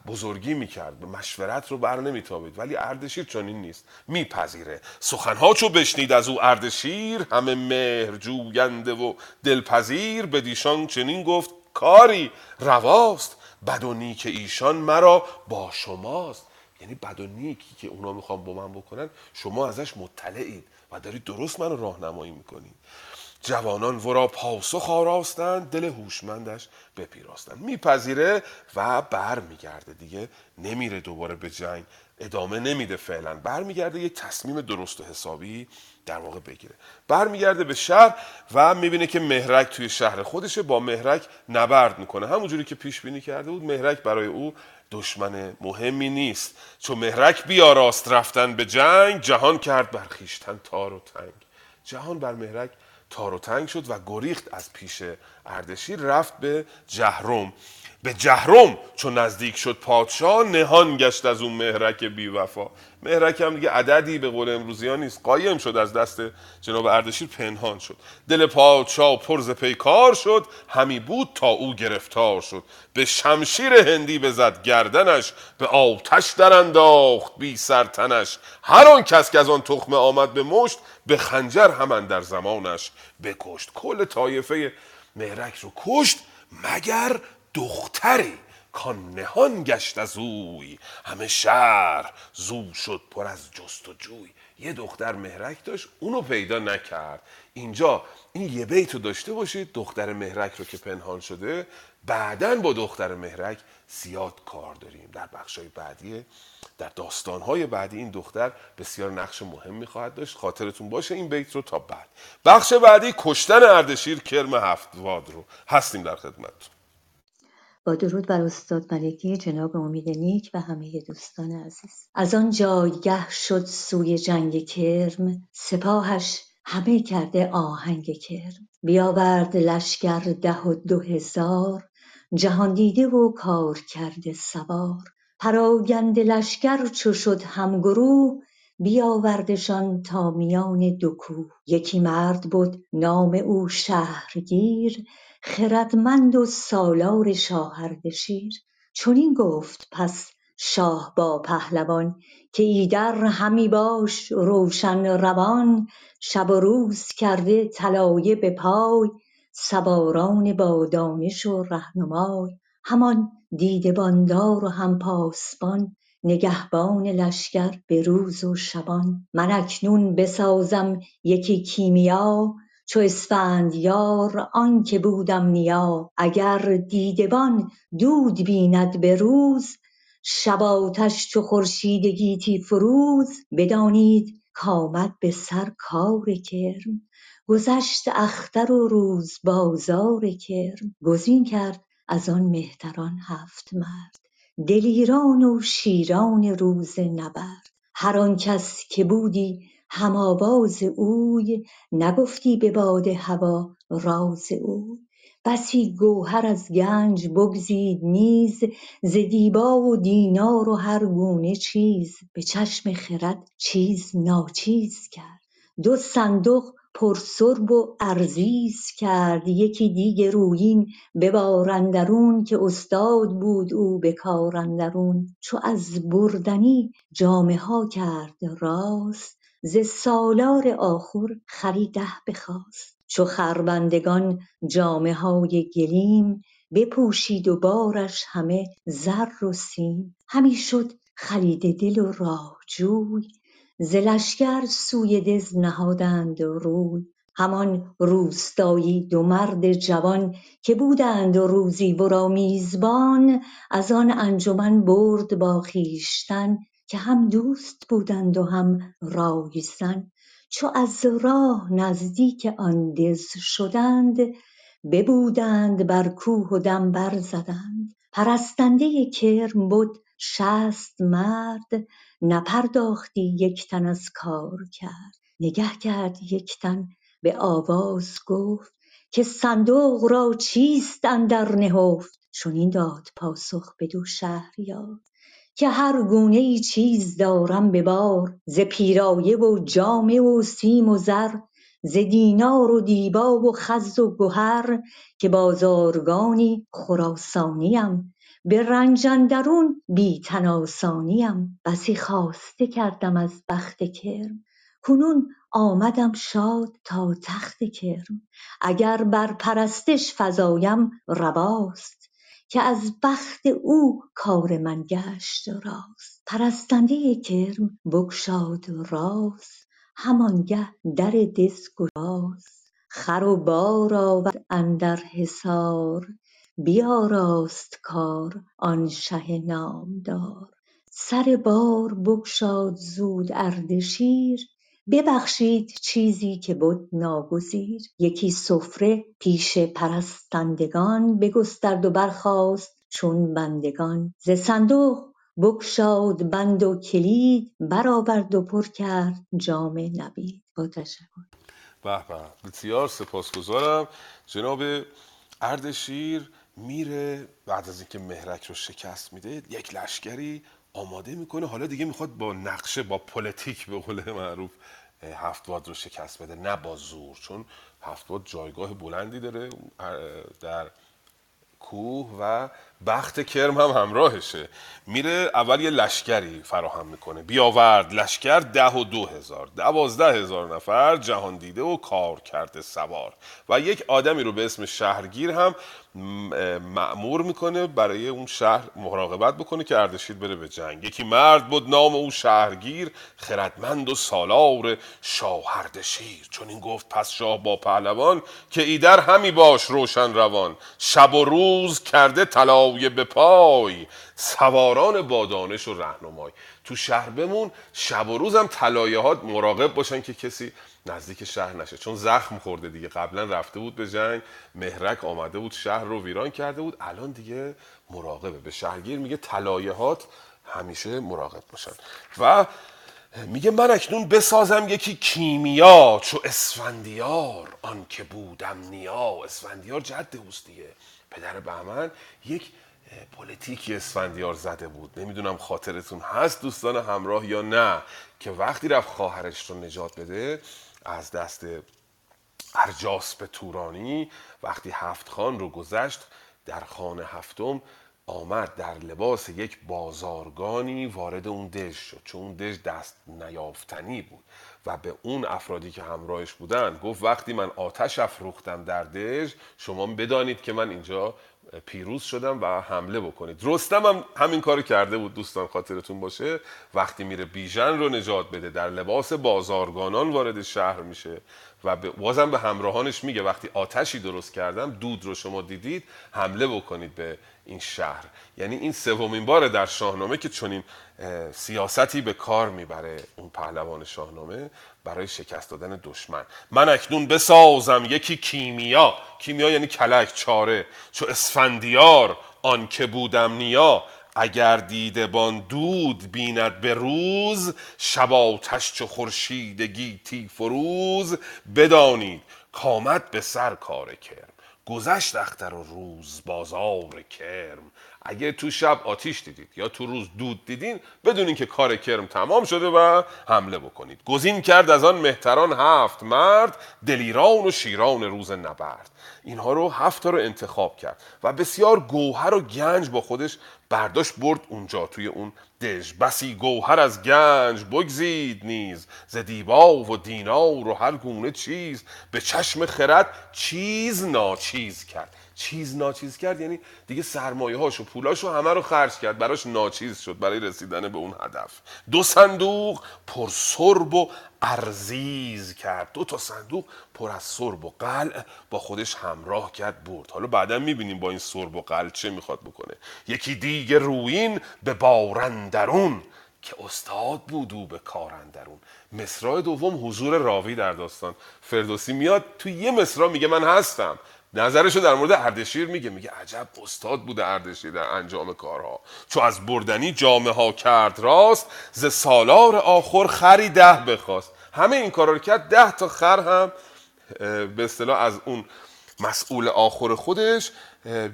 بزرگی می‌کرد. به مشورت رو بر نمیتابید. ولی اردشیر چنین نیست. میپذیره. سخنها چو بشنید از او اردشیر. همه مهر جوینده و دلپذیر. به دیشان چنین گفت کاری رواست. بد و نیک ایشان مرا با شماست. یعنی بد و نیکی که اونا می‌خوان با من بکنن شما ازش مطلعید. و دارید درست منو راهنمایی می‌کنید. جوانان ورا پاسخ آراستند دل هوشمندش بپیراستند. میپذیره و بر میگرده دیگه. نمیره دوباره به جنگ. ادامه نمیده فعلا. برمیگرده یک تصمیم درست و حسابی در واقع بگیره. برمیگرده به شهر و می‌بینه که مهرک توی شهر خودشه. با مهرک نبرد می‌کنه. همونجوری که پیش بینی کرده بود مهرک برای او دشمن مهمی نیست. چون مهرک بیاراست رفتن به جنگ جهان کرد بر خویشتن تار و تنگ. جهان بر مهرک تار و تنگ شد و گریخت از پیش اردشیر رفت به جهرم. به جهرم چون نزدیک شد پادشاه نهان گشت از اون مهرک بی وفا مهرک هم دیگه عددی به قول امروزی ها نیست قایم شد از دست جناب اردشیر پنهان شد. دل پادشاه پرز پیکار شد همی بود تا او گرفتار شد. به شمشیر هندی بزد گردنش به آتش در انداخت بی سرتنش هر آن کس که از آن تخمه آمد به مشت به خنجر همان در زمانش بکشت. کل طایفه مهرک رو کشت مگر دختری کان نهان گشت از اوی. همه شهر زو شد پر از جست و جوی. یه دختر مهرک داشت اونو پیدا نکرد. اینجا این یه بیتو داشته باشید دختر مهرک رو که پنهان شده. بعدا با دختر مهرک زیاد کار داریم. در بخشای بعدی در داستانهای بعدی این دختر بسیار نقش مهمی خواهد داشت. خاطرتون باشه این بیت رو تا بعد. بخش بعدی کشتن اردشیر کرم هفتواد رو. هستیم در خدمتتون. با درود بر استاد ملکی جناب امید نیک و همه دوستان عزیز. از آن جایگه شد سوی جنگ کرم سپاهش همه کرده آهنگ کرم. بیاورد لشکر ده و دو هزار جهاندیده و کار کرده سوار. پراگنده لشکر چو شد همگروه بیاوردشان تا میان دو کوه. یکی مرد بد نام او شهرگیر. خردمند و سالار شاه اردشیر چنین گفت پس شاه با پهلوان که ایدر همی باش روشن روان شب و روز کرده طلایه به پای سواران با دانش و رهنمای. همان دیدبان دار و هم پاسبان نگهبان لشکر به روز و شبان. من اکنون بسازم یکی کیمیا چو اسفندیار آنکه بودم نیا اگر دیدبان دود بیند به روز. شب آتش چو خورشید گیتی فروز بدانید کآمد به سر کار کرم. گذشت اختر و روز بازار کرم. گزین کرد از آن مهتران هفت مرد. دلیران و شیران روز نبرد. هر آن کس که بودی هم آواز اوی نگفتی به باد هوا راز اوی. بسی گوهر از گنج بگزید نیز ز دیبا و دینار و هر گونه چیز. به چشم خرد چیز ناچیز کرد. دو صندوق پر و ارزیز کرد. یکی دیگ رویین به بار اندرون که استاد بود او به کار اندرون. چو از بردنی جامه ها کرد راست. ز سالار آخور خری ده بخواست. چو خربندگان جامه های گلیم بپوشید و بارش همه زر و سیم. همی شد خلیده دل و راه جوی ز لشکر سوی دژ نهادند روی. همان روستایی دو مرد جوان که بودند روزی ورا میزبان از آن انجمن برد با خویشتن. که هم دوست بودند و هم رای زن چو از راه نزدیک آن دژ شدند ببودند بر کوه و دم برزدند پرستنده کرم بد شصت مرد نپرداختی یک تن از کار کرد. نگه کرد یک تن به آواز گفت که صندوق را چیست اندر نهفت؟ چنین داد پاسخ بدو شهریار. که هر گونه ای چیز دارم به بار ز پیرایه و جامه و سیم و زر ز دینار و دیبا و خز و گهر که بازارگانی خراسانیم به رنج اندرون بی تن بسی خواسته کردم از بخت کرم کنون آمدم شاد تا تخت کرم. اگر بر پرستش فزایم رواست که از بخت او کار من گشت راست. پرستنده کرم بگشاد راز همانگه در دز گشاست خر و بار آورد اندر حصار بیاراست کار آن شه نامدار. سر بار بگشاد زود اردشیر ببخشید چیزی که بد ناگزیر. یکی سفره پیش پرستندگان بگسترد و برخاست چون بندگان. ز صندوق بگشاد بند و کلید برآورد و پر کرد جام نبید با تشکر. به به بسیار سپاسگزارم. جناب اردشیر میره بعد از اینکه مهرک رو شکست میده یک لشکری آماده می‌کنه. حالا دیگه می‌خواد با نقشه با پلیتیک به قول معروف هفتواد رو شکست بده. نه با زور چون هفتواد جایگاه بلندی داره در کوه و بخت کرم هم همراهشه. میره اول یه لشکری فراهم می‌کنه. بیاورد لشکر ده و دو هزار. دوازده هزار نفر جهان دیده و کار کرده سوار. و یک آدمی رو به اسم شهرگیر هم م- اه، مأمور می‌کنه برای اون شهر مراقبت بکنه که اردشیر بره به جنگ. یکی مرد بود نام او شهرگیر خردمند و سالار شاهردشیر. چون این گفت پس شاه با پهلوان که ایدر همی باش روشن روان. شب و روز کرده طلایه به پای سواران با دانش و رهنمای. تو شهر بمون شب و روزم طلایه ها مراقب باشن که کسی نزدیک شهر نشه. چون زخم خورده دیگه. قبلا رفته بود به جنگ مهرک آمده بود شهر رو ویران کرده بود. الان دیگه مراقبه. به شهرگیر میگه طلایه هات همیشه مراقب باشن. و میگه من اکنون بسازم یکی کیمیا چو اسفندیار. آن که بودم نیا. اسفندیار جد اوست دیگه. پدر بهمن یک پلیتیکی اسفندیار زده بود. نمی‌دونم خاطرتون هست دوستان همراه یا نه که وقتی رفت خواهرش رو نجات بده از دست ارجاسپ تورانی وقتی هفت خان رو گذشت در خان هفتم آمد در لباس یک بازارگانی وارد اون دژ شد چون اون دژ دست نیافتنی بود. و به اون افرادی که همراهش بودن گفت وقتی من آتش افروختم در دژ شما بدانید که من اینجا پیروز شدم و حمله بکنید. رستم هم همین کار کرده بود دوستان خاطرتون باشه. وقتی میره بیژن رو نجات بده در لباس بازارگانان وارد شهر میشه. و بازم به همراهانش میگه وقتی آتشی درست کردم دود رو شما دیدید حمله بکنید به این شهر. یعنی این سومین باره در شاهنامه که چنین سیاستی به کار می‌بره اون پهلوان شاهنامه برای شکست دادن دشمن. من اکنون بسازم یکی کیمیا. کیمیا یعنی کلک چاره. چو اسفندیار آن که بودم نیا. اگر دیدبان دود بیند به روز شب آتش چو خورشید گیتی فروز بدانید کامد به سر کار کرم گذشت اختر و روز بازار کرم. اگه تو شب آتیش دیدید یا تو روز دود دیدین بدونین که کار کرم تمام شده و حمله بکنید. گزین کرد از آن مهتران هفت مرد دلیران و شیران روز نبرد. اینها رو هفت رو انتخاب کرد و بسیار گوهر و گنج با خودش برداشت برد اونجا توی اون دژ. بسی گوهر از گنج بگزید نیز ز دیبا و دینار و هر گونه چیز. به چشم خرد چیز ناچیز کرد. چیز ناچیز کرد یعنی دیگه سرمایه هاش و پولاشو همه رو خرج کرد. براش ناچیز شد برای رسیدن به اون هدف. دو صندوق پر سرب و ارزیز کرد. دو تا صندوق پر از سرب و قلع با خودش همراه کرد برد. حالا بعدا می‌بینیم با این سرب و قلع چه می‌خواد بکنه. یکی دیگه روین به بارندرون که استاد بود او به کارندرون. مصرع دوم حضور راوی در داستان. فردوسی میاد تو یه مصرع میگه من هستم. نظرشو در مورد اردشیر میگه میگه عجب استاد بوده اردشیر در انجام کارها. چو از بردنی جامه ها کرد راست ز سالار آخر خری ده بخواست. همه این کارا رو کرد ده تا خر هم به اصطلاح از اون مسئول آخر خودش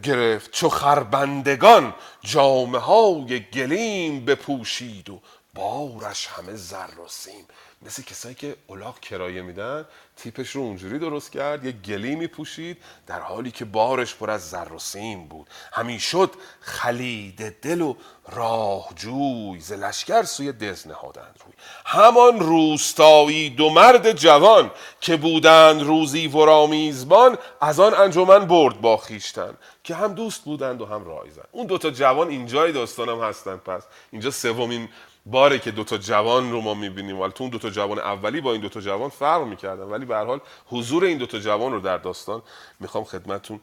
گرفت. چو خربندگان جامه های گلیم بپوشید و بارش همه زر و سیم. مثل کسایی که الاغ کرایه میدن تیپش رو اونجوری درست کرد یه گلیمی پوشید در حالی که بارش پر از زر و سیم بود. همین شد خلید دل و راهجوی ز لشکر سوی دز نهادند روی. همان روستایی دو مرد جوان که بودند روزی ورا میزبان از آن انجمن برد با خیشتن که هم دوست بودند و هم رایزن اون دوتا جوان اینجای داستانم هستن پس. اینجا سومین باره که دوتا جوان رو ما می‌بینیم. ولی تو اون دوتا تا جوان اولی با این دو تا جوان فرق می‌کردن. ولی به حال حضور این دو تا جوان رو در داستان می‌خوام خدمتتون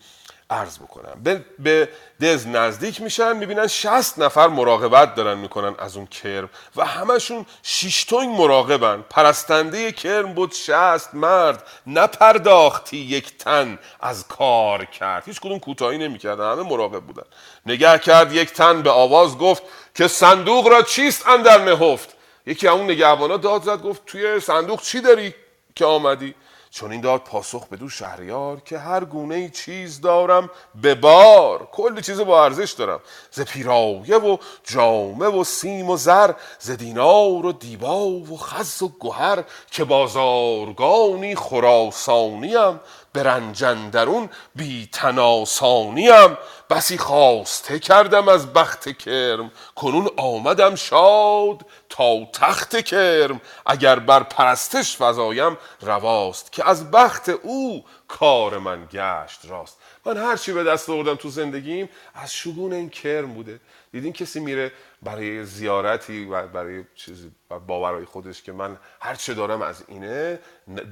عرض بکنم. به, دز نزدیک میشن می‌بینن 60 نفر مراقبت دارن می‌کنن از اون کرم و همشون شیشتونگ مراقبن. پرستنده کرم بود 60 مرد نپرداختی یک تن از کار کرد. هیچ کدوم کوتاهی نمی‌کردن همه مراقب بودن. نگه کرد یک تن به آواز گفت که صندوق را چیست اندر نهفت؟ یکی اون نگهبانا داد زد گفت توی صندوق چی داری که آمدی؟ چون این داد پاسخ به دو شهریار که هر گونه ای چیز دارم به بار کلی چیز با ارزش دارم. ز پیرایه و جامه و سیم و زر ز دینار و دیبا و خز و گهر که بازارگانی خراسانیم. به رنجندرون بی تناسانیم بسی خواسته کردم از بخت کرم. کنون آمدم شاد تا تخت کرم. اگر بر پرستش فزایم رواست که از بخت او کار من گشت راست. من هر چی به دست آوردم تو زندگیم از شگون این کرم بوده. دیدین کسی میره برای زیارتی و برای چیزی باورهای خودش که من هر چه دارم از اینه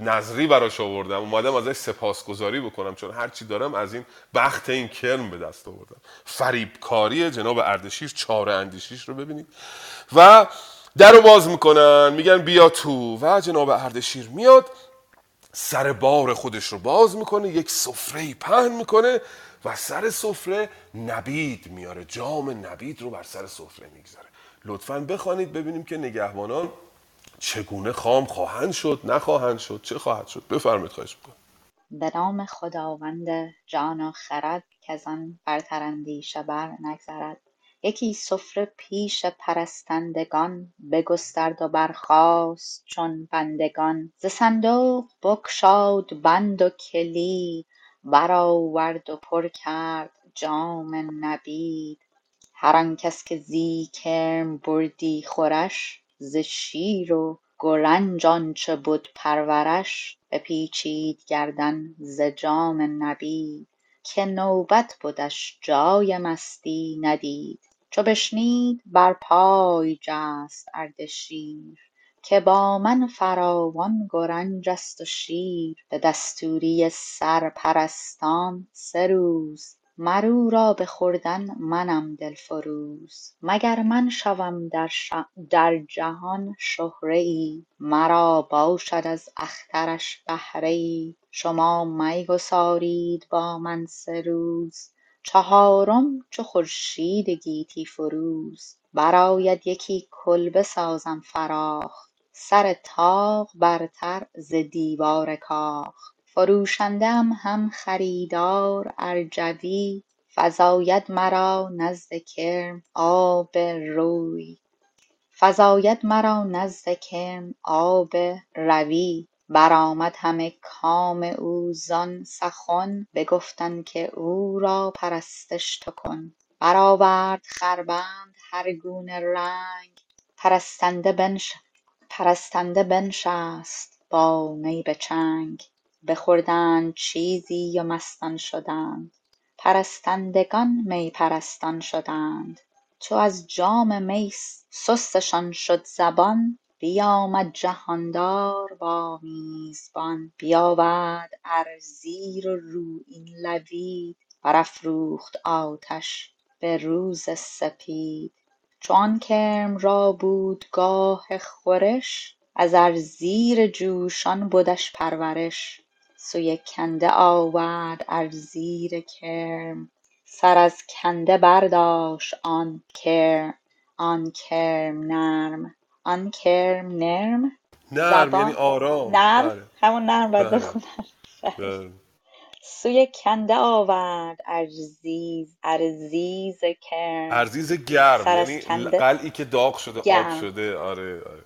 نظری براش آوردم. اومدم ازش سپاسگزاری بکنم چون هر چی دارم از این بخت این کرم به دست آوردم. فریبکاری جناب اردشیر چاره اندیشیش رو ببینید. و در رو باز می‌کنن میگن بیا تو. و جناب اردشیر میاد سر بار خودش رو باز می‌کنه یک سفره پهن می‌کنه. و سر سفره نبید میاره. جام نبید رو بر سر سفره می‌گذاره. لطفا بخوانید ببینیم که نگهبانان چگونه خام خواهند شد نخواهند شد چه خواهد شد. بفرمایید خواهش می‌کنم. به نام خداوند جان و خرد که آن برتر اندیشه بر نگذرد. یکی سفره پیش پرستندگان بگسترد و برخاست چون بندگان. ز صندوق بگشاد بند و کلید برآورد و پر کرد جام نبید. هر آن کس که زی کرم بردی خورش ز شیر و گرنج آنچه بد پرورش. بپیچید گردن ز جام نبید. که نوبت بدش جای مستی ندید. چو بشنید بر پای جست اردشیر که با من فراوان گرنج است و شیر به دستوری سرپرستان سه روز. مر او را به خوردن منم دلفروز. مگر من شوم در جهان شهره ای مرا باشد از اخترش بهره ای شما می گسارید با من سه روز. چهارم چو خورشید گیتی فروز. برآید یکی کلبه سازم فراخ. سر طاق برتر ز دیوار کاخ. فروشنده ام هم خریدار ارجوی فزاید مرا نزد کرم آب روی. برآمد همه کام او زان سخن بگفتن که او را پرستش تو کن. برآورد خربند هر گونه رنگ. پرستنده بنشست با می به چنگ. بخوردند چیزی و مستان شدند. پرستندگان می پرستان شدند. چو از جام می سستشان شد زبان بیامد جهاندار با میزبان. بیاورد ارزی و رویین لوید. برافروخت آتش به روز سپید. چو آن کرم را بود گاه خورش از ارزی جوشان بدش پرورش. سوی کنده آورد ارزی کرم سر از کنده برداشت آن کرم. نرم. آن کرم نرم؟ نرم یعنی آرام. نرم؟ بله. همون نرم باید بله. بخونم. بله. سوی کنده آورد ارزیز ارزیز کرم. ارزیز گرم یعنی کنده. قلعی که داغ شده آب گرم. شده. آره آره.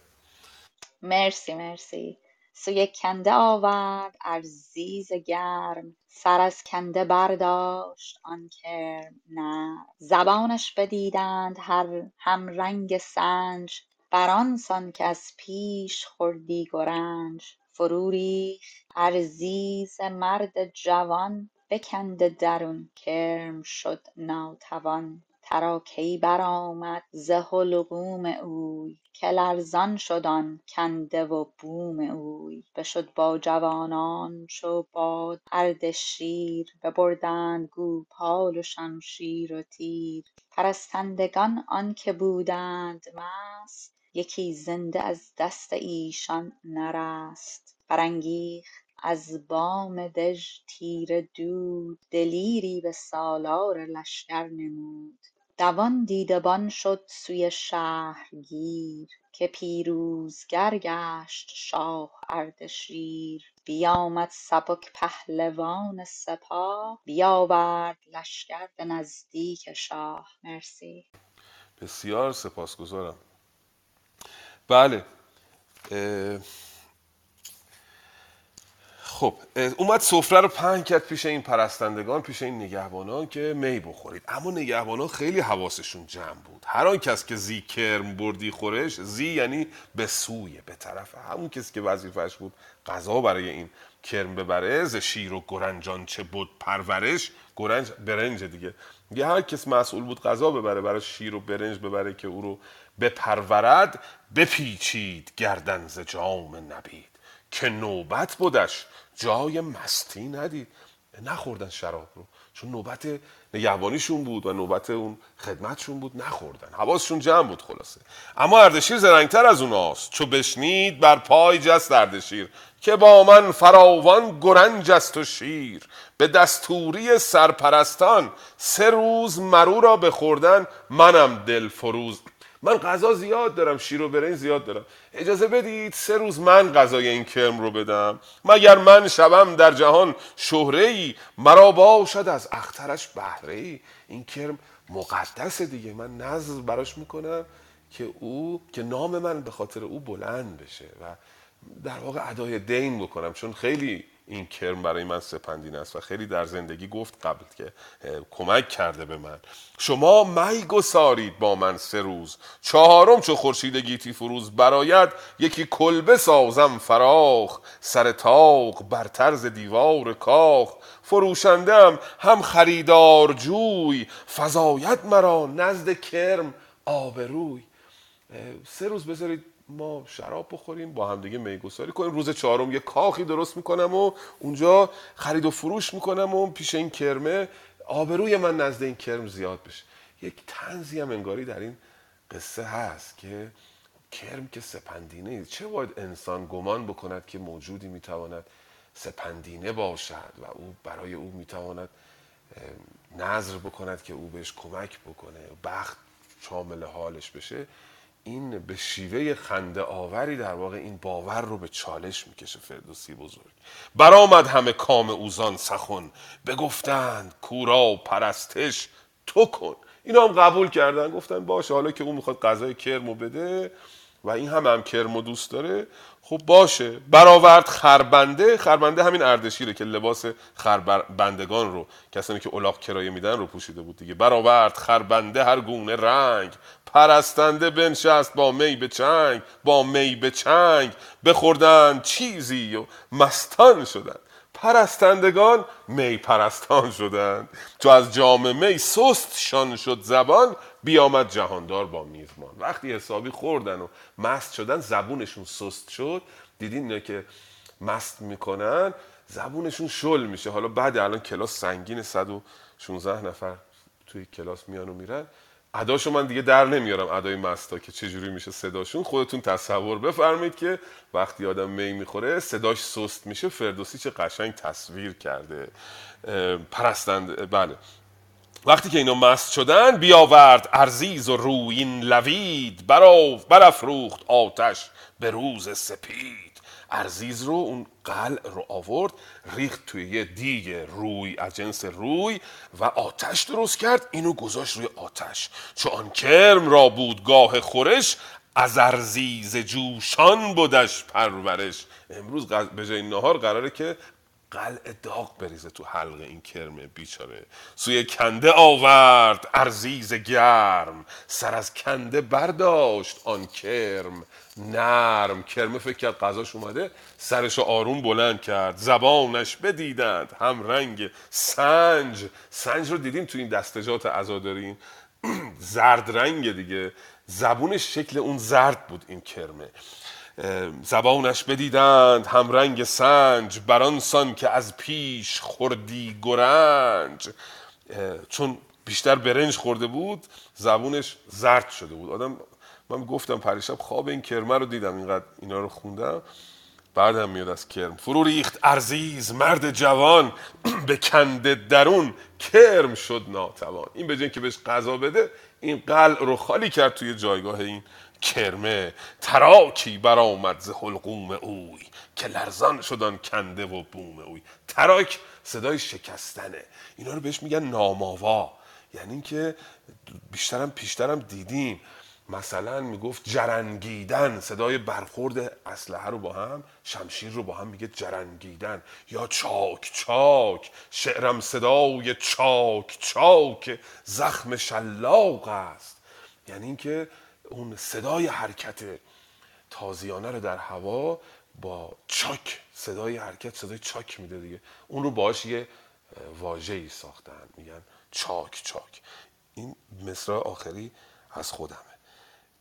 مرسی مرسی. سوی کنده آورد ارزیز گرم. سر از کنده برداشت آن کرم. نرم زبانش بدیدند هر هم رنگ سنج. بر سان که از پیش خوردی گرنج. فرو ریخت ارزیز مرد جوان بکنده درون کرم شد ناتوان. ترا کی برآمد ز حلقوم اوی؟ که لرزان شد آن کنده و بوم اوی. بشد با جوانان چو باد اردشیر ببردند گوپال و شمشیر و تیر. پرستندگان آنکه بودند مست یکی زنده از دست ایشان نرست. برانگیخت از بام دژ تیره دود دلیری به سالار لشکر نمود. دوان دیدبان شد سوی شهرگیر که پیروزگر گشت شاه اردشیر بیامد سبک پهلوان سپاه بیاورد لشکر به نزدیک شاه. مرسی. بسیار سپاسگزارم. بله خب اومد سفره رو پهن کرد پیش این پرستندگان پیش این نگهبانان که می بخورید. اما نگهبانان خیلی حواسشون جمع بود. هر آن کس که زی کرم بردی خورش زی یعنی به سوی به طرف همون کسی که وظیفش بود غذا برای این کرم ببره. ز شیر و گرنجان چه بود پرورش. گرنج برنج دیگه. میگه هر کس مسئول بود غذا ببره برای شیر و برنج ببره که او رو بپرورد بپیچید گردن ز جام نبید. که نوبت بودش جای مستی ندید. نخوردن شراب رو. چون نوبت نگهبانیشون بود و نوبت اون خدمتشون بود نخوردن. حواسشون جمع بود خلاصه. اما اردشیر زرنگتر از اوناست. چو بشنید بر پای جست اردشیر که با من فراوان گرنج است و شیر. به دستوری سرپرستان سه روز مرو را بخوردن منم دل فروز من غذا زیاد دارم شیر و برنج زیاد دارم. اجازه بدید سه روز من غذای این کرم رو بدم. مگر من شبم در جهان شهره ای مرا باشد از اخترش بهره ای این کرم مقدسه دیگه. من نظر براش می‌کنم که او که نام من به خاطر او بلند بشه و در واقع ادای دین بکنم. چون خیلی این کرم برای من سپندین است و خیلی در زندگی گفت قبل که کمک کرده به من. شما می گسارید با من سه روز. چهارم چو خورشید گیتی فروز براید یکی کلبه سازم فراخ. سر تاق بر طرز دیوار کاخ. فروشندم هم خریدار جوی فزاید مرا نزد کرم آبروی. سه روز بذارید ما شراب بخوریم با هم دیگه میگساری کنیم. روز چهارم یه کاخی درست می‌کنم و اونجا خرید و فروش می‌کنم و پیش این کرمه آبروی من نزد این کرم زیاد بشه. یک تنزی هم انگاری در این قصه هست که کرم که سپندینه چه باید انسان گمان بکند که موجودی می‌تواند سپندینه باشد و او برای او می‌تواند نظر بکند که او بهش کمک بکنه بخت شامل حالش بشه؟ این به شیوه خنده آوری در واقع این باور رو به چالش می‌کشه فردوسی بزرگ. برآمد همه کام اوزان سخن. بگفتند کورا پرستش تو کن. اینا هم قبول کردن گفتن باشه حالا که اون می‌خواد غذای کرمو بده و این هم هم کرمو دوست داره. خب باشه. برآورد خربنده. خربنده همین اردشیره که لباس خربندگان رو کسانی که الاغ کرایه میدن رو پوشیده بود دیگه. برآورد خربنده هر گونه رنگ. پرستنده بنشست با می به چنگ با می به چنگ. بخوردن چیزی و مستان شدند پرستندگان می پرستان شدند. چو از جام می سست شان شد زبان بیامد جهاندار با میزبان. وقتی حسابی خوردن و مست شدن زبونشون سست شد. دیدین اینا که مست می‌کنن زبونشون شل میشه. حالا بعد الان کلاس سنگین 116 نفر توی کلاس میان و میرن. اداشو من دیگه در نمیارم ادای مستا که چجوری میشه صداشون. خودتون تصور بفرمایید که وقتی آدم می می‌خوره صداش سست میشه. فردوسی چه قشنگ تصویر کرده. پرستند بله. وقتی که اینا مست شدن بیاورد ارزیز و روین لوید برا برافروخت آتش به روز سپید. ارزیز رو اون قلع رو آورد ریخت توی یه دیگ روی از جنس روی و آتش درست کرد. اینو گذاشت روی آتش. چون آن کرم را بود گاه خورش از ارزیز جوشان بودش پرورش. امروز به جای نهار قراره که قلع داغ بریزه تو حلق این کرم بیچاره. سوی کنده آورد ارزیز گرم. سر از کنده برداشت آن کرم. نرم. کرمه فکر کرد غذاش اومده سرش آروم بلند کرد. زبانش بدیدند. هم رنگ سنج. سنج رو دیدیم تو این دستجات عزادارین. زرد رنگ دیگه. زبونش شکل اون زرد بود این کرمه. زبانش بدیدند. هم رنگ سنج. بران سان که از پیش خوردی گرنج. چون بیشتر برنج خورده بود زبونش زرد شده بود. آدم من گفتم پریشب خواب این کرمه رو دیدم اینقدر اینا رو خوندم. بعدم میاد از کرم. فرو ریخت ارزیز مرد جوان به کنده درون کرم شد ناتوان. این به که بهش غذا بده این قلع رو خالی کرد توی جایگاه این کرمه. تراکی برآمد ز حلقوم اوی که لرزان شد آن کنده و بوم اوی. تراک صدای شکستنه. اینا رو بهش میگن ناماوا. یعنی اینکه بیشترم پیشترم دیدیم. مثلا می‌گفت جرنگیدن صدای برخورد اسلحه رو با هم شمشیر رو با هم میگه جرنگیدن. یا چاک چاک شعرم صدای چاک چاک زخم شلاق است. یعنی اینکه اون صدای حرکت تازیانه رو در هوا با چاک صدای حرکت صدای چاک میده دیگه. اون رو باش یه واژه ساختن میگن چاک چاک. این مصرع آخری از خودمه.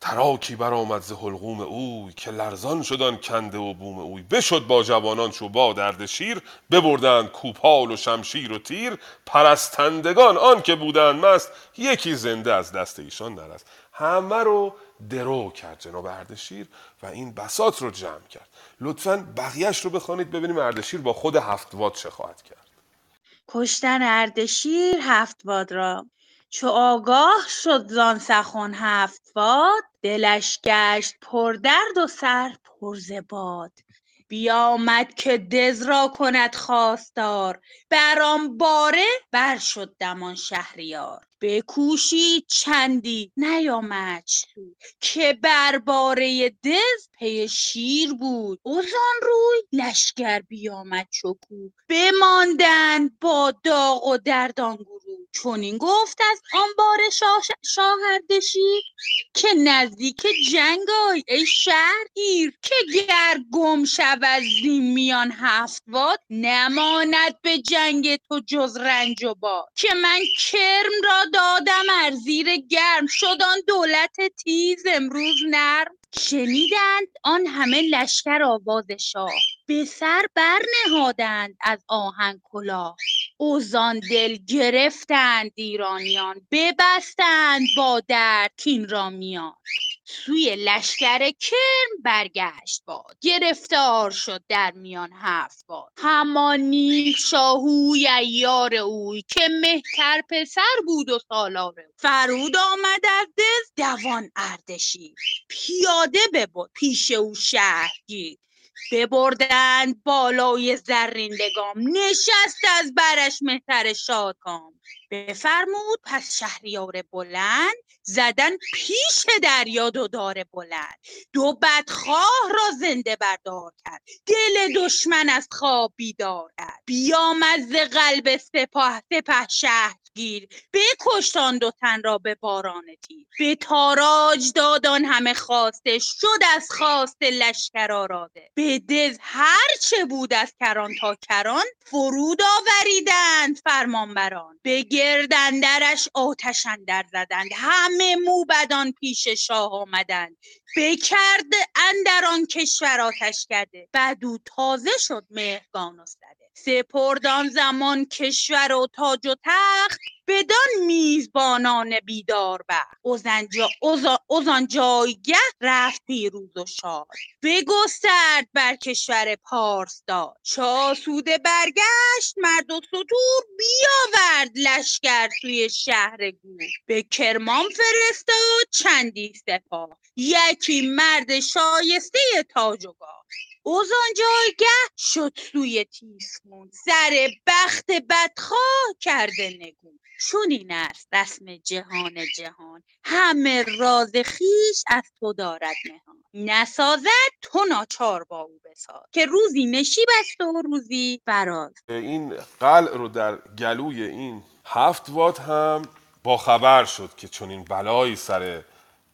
تراکی برآمد ز حلقوم اوی که لرزان شدن کنده و بوم اوی. بشد با جوانان چو با درد شیر ببردند کوپال و شمشیر و تیر. پرستندگان آن که بودند مست یکی زنده از دست ایشان نرست همه رو درو کرد جناب اردشیر و این بسات رو جمع کرد. لطفا بقیهش رو بخوانید ببینیم اردشیر با خود هفتواد چه خواهد کرد. کشتن اردشیر هفتواد را. چو آگاه شد زان سخن هفتواد دلش گشت پردرد و سر پر ز باد. بیامد که دز را کند خواستار بر آن باره بر شد دمان شهریار. بکوشید چندی نیامدش سود که بر باره دز پی شیر بود. وزان روی لشکر بیامد چو کوه بماندند با داغ و درد آن چنین گفت از آن باره شاه اردشیر که نزدیک جنگ آی ای شهرگیر که گر گم شود زین میان هفتواد نماند به جنگ تو جز رنج و باد. که من کرم را دادم ار زیر گرم شد آن دولت تیز امروز نرم. شنیدند آن همه لشکر آواز شاه. به سر برنهادند از آهن کلاه. وزان دل گرفتند ایرانیان. ببستند با درد کین را میان. سوی لشکر کرم برگشت باد. گرفتار شد در میان هفت باد. همان شاهوی عیار اوی که مهتر پسر بود و سالار فرود آمد از دز دوان اردشیر. پیاده ببد پیش او شهرگیر. ببردند بالای زرین لگام. نشست از برش مهتر شادکام بفرمود پس شهریار بلند زدن پیش دریا دو دار بلند. دو بدخواه را زنده بردار کرد. دل دشمن از خواب بیدار کرد. بیامد ز قلب سپاه سپه شهرگیر بکشت آن دو تن را به باران تیر. به تاراج دادان همه خواسته. شد از خواست لشکر آراده. به دز هر چه بود از کران تا کران فرود آوریدند فرمانبران. به گرد اندرش آتش اندر زدند. همه موبدان پیش شاه آمدند. بکرد اندر آن کشور آتشکده بدو تازه شد مهرگان و سده سپرد آن زمان کشور و تاج و تخت بدان میزبانان بیداربخت از آن جایگه رفت پیروز و شاد. بگسترد بر کشور پارس داد. چو آسوده برگشت مرد و ستور بیاورد لشکر سوی شهر گور. به کرمان فرستاد چندی سپاه. یکی مرد شایسته تاج و گاه. از آن جایگه شد سوی تیسفون سر بخت بدخواه کرده نگون. چنین است رسم جهان جهان همه راز خویش از تو دارد نهان. نسازد تو ناچار با او بساز. که روزی نشیب است و روزی فراز. این قلع رو در گلوی این هفت وات هم با خبر شد که چون این بلایی سر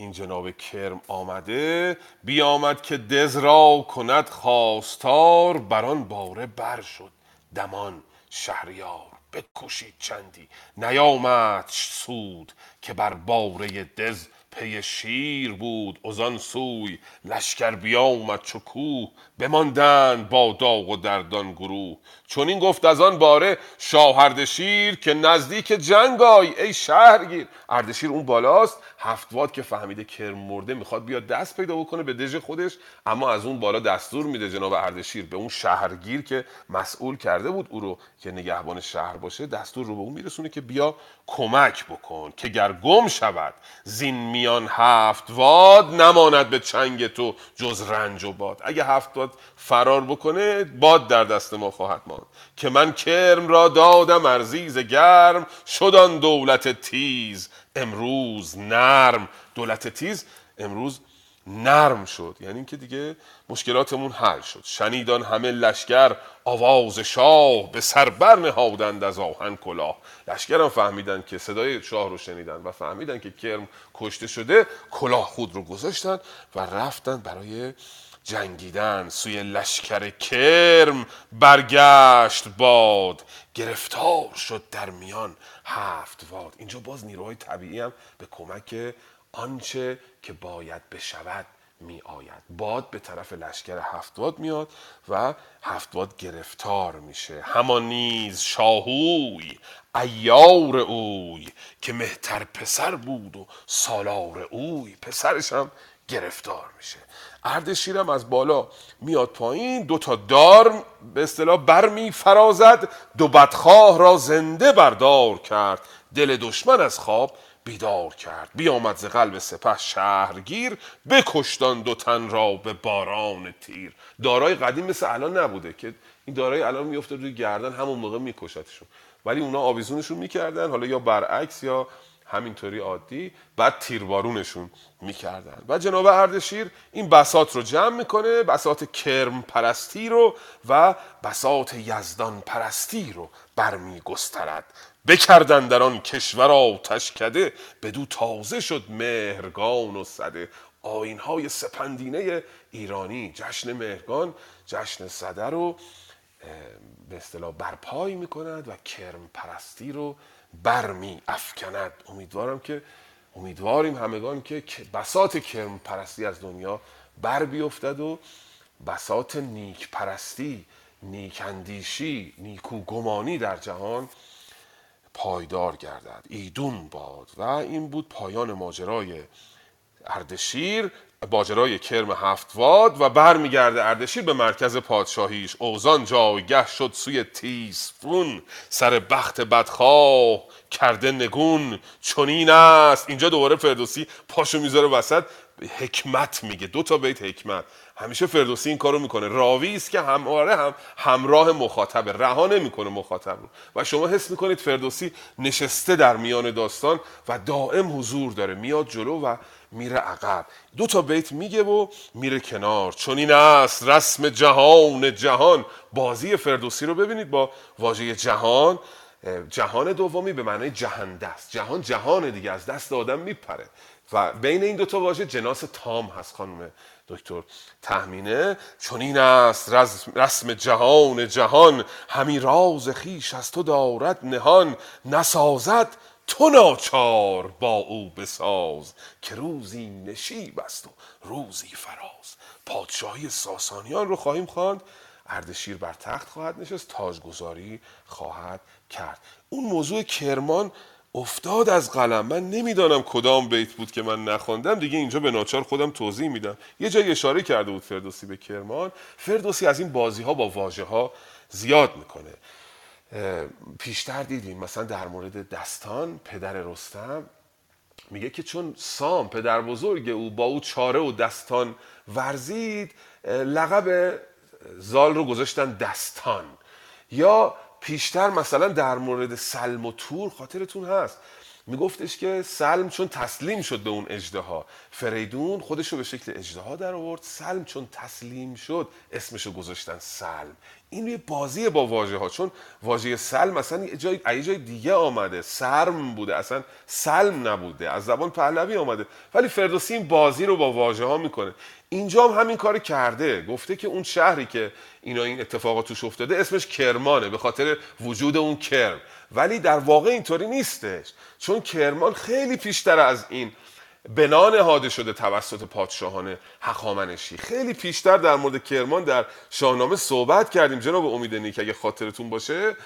این جناب کرم آمده بیامد که دز را کند خواستار بر آن باره بر شد دمان شهریار. بکشید چندی. نیامد سود که بر باره دز پی شیر بود. ازان سوی لشکر بیامد چو کوه بماندند با داغ و دردان گروه. چون این گفت از آن باره شاه اردشیر که نزدیک جنگ آی ای شهرگیر. اردشیر اون بالاست هفتواد که فهمیده کرم مرده می‌خواد بیاد دست پیدا بکنه به دژ خودش اما از اون بالا دستور میده جناب اردشیر به اون شهرگیر که مسئول کرده بود او رو که نگهبان شهر باشه دستور رو به اون میرسونه که بیا کمک بکن که گر گم شود زین میان هفت واد نماند به چنگ تو جز رنج و باد. اگه هفت واد فرار بکنه باد در دست ما خواهد ماند. که من کرم را دادم ارزیز گرم شدان دولت تیز. امروز نرم. دولت تیز امروز نرم شد. یعنی اینکه دیگه مشکلاتمون حل شد. شنیدان همه لشکر آواز شاه به سر برنهادند از آهن کلاه. لشکرم فهمیدن که صدای شاه رو شنیدن و فهمیدن که کرم کشته شده کلاه خود رو گذاشتن و رفتن برای جنگیدن. سوی لشکر کرم برگشت باد. گرفتار شد در میان هفت واد. اینجا باز نیروهای طبیعی هم به کمک آنچه که باید بشود می آید باد به طرف لشکر هفتواد میاد و هفتواد گرفتار میشه. همان نیز شاهوی ایار اوی که مهتر پسر بود و سالار اوی پسرش هم گرفتار میشه. اردشیرم از بالا میاد پایین دو تا دار به اصطلاح برمی فرازد دو بدخواه را زنده بردار کرد. دل دشمن از خواب بیدار کرد. بیامد ز قلب سپه شهرگیر بکشتان دو تن را به باران تیر. دارای قدیم مثل الان نبوده که این دارای الان میفته روی گردن همون موقع میکشتشون. ولی اونا آویزونشون می‌کردن حالا یا برعکس یا همینطوری عادی بعد تیربارونشون می‌کردن. و جناب اردشیر این بسات رو جمع می‌کنه بسات کرم پرستی رو و بسات یزدان پرستی رو برمی گسترد بکردن در آن کشور آتش کده بدو تازه شد مهرگان و صده آین های سپندینه ایرانی جشن مهرگان جشن صده رو به اصطلاح برپای می‌کند و کرم پرستی رو برمی افکند امیدوارم که امیدواریم همگان که بسات کرم پرستی از دنیا بر بیفتد و بسات نیک پرستی نیک اندیشی نیکو گمانی در جهان پایدار گردد. ایدون باد. و این بود پایان ماجرای اردشیر باجرای کرم هفتواد و برمیگرده اردشیر به مرکز پادشاهیش. اوزان جایگه شد سوی تیسفون سر بخت بدخواه کرده نگون. چنین است. اینجا دوباره فردوسی پاشو می‌ذاره وسط. حکمت میگه. دو تا بیت حکمت. همیشه فردوسی این کارو می‌کنه. راوی است که همواره هم همراه مخاطبه. رها نمی‌کنه مخاطب رو. و شما حس می‌کنید فردوسی نشسته در میان داستان و دائم حضور داره. میاد جلو و میره عقب. دو تا بیت میگه و میره کنار. چون این است رسم جهان جهان. بازی فردوسی رو ببینید با واژه جهان. جهان دومی به معنای جهنده است. جهان جهان دیگه. از دست آدم میپره. و بین این دوتا واژه جناس تام هست خانم دکتر تهمینه. چون این است رسم جهان جهان. همی راز خیش از تو دارد نهان. نسازد تو ناچار با او بساز. که روزی نشیب است و روزی فراز. پادشاهی ساسانیان رو خواهیم خواند. اردشیر بر تخت خواهد نشست. تاجگذاری خواهد کرد. اون موضوع کرمان افتاد از قلم. من نمی‌دانم کدام بیت بود که من نخواندم. دیگه اینجا به ناچار خودم توضیح میدم. یه جایی اشاره کرده بود فردوسی به کرمان. فردوسی از این بازی ها با واژه ها زیاد می‌کنه. پیشتر دیدیم مثلا در مورد دستان پدر رستم. میگه که چون سام پدر بزرگ او با او چاره و دستان ورزید لقب زال رو گذاشتن دستان. یا پیشتر مثلا در مورد سلم و تور خاطرتون هست. میگفتش که سلم چون تسلیم شد به اون اجدها فریدون خودش رو به شکل اجدها در آورد سلم چون تسلیم شد اسمشو گذاشتن سلم. این یه بازی با واژه ها چون واژه سلم اصلا یه جای, جای دیگه آمده. سرم بوده اصلا سلم نبوده از زبان پهلوی آمده. ولی فردوسی این بازی رو با واژه ها می‌کنه. اینجا هم همین کار کرده. گفته که اون شهری که اینا این اتفاقات توش افتاده اسمش کرمانه به خاطر وجود اون کرم. ولی در واقع اینطوری نیستش. چون کرمان خیلی پیشتر از این بنا نهاده شده توسط پادشاهان هخامنشی. خیلی پیشتر در مورد کرمان در شاهنامه صحبت کردیم. جناب امید نیک اگه خاطرتون باشه.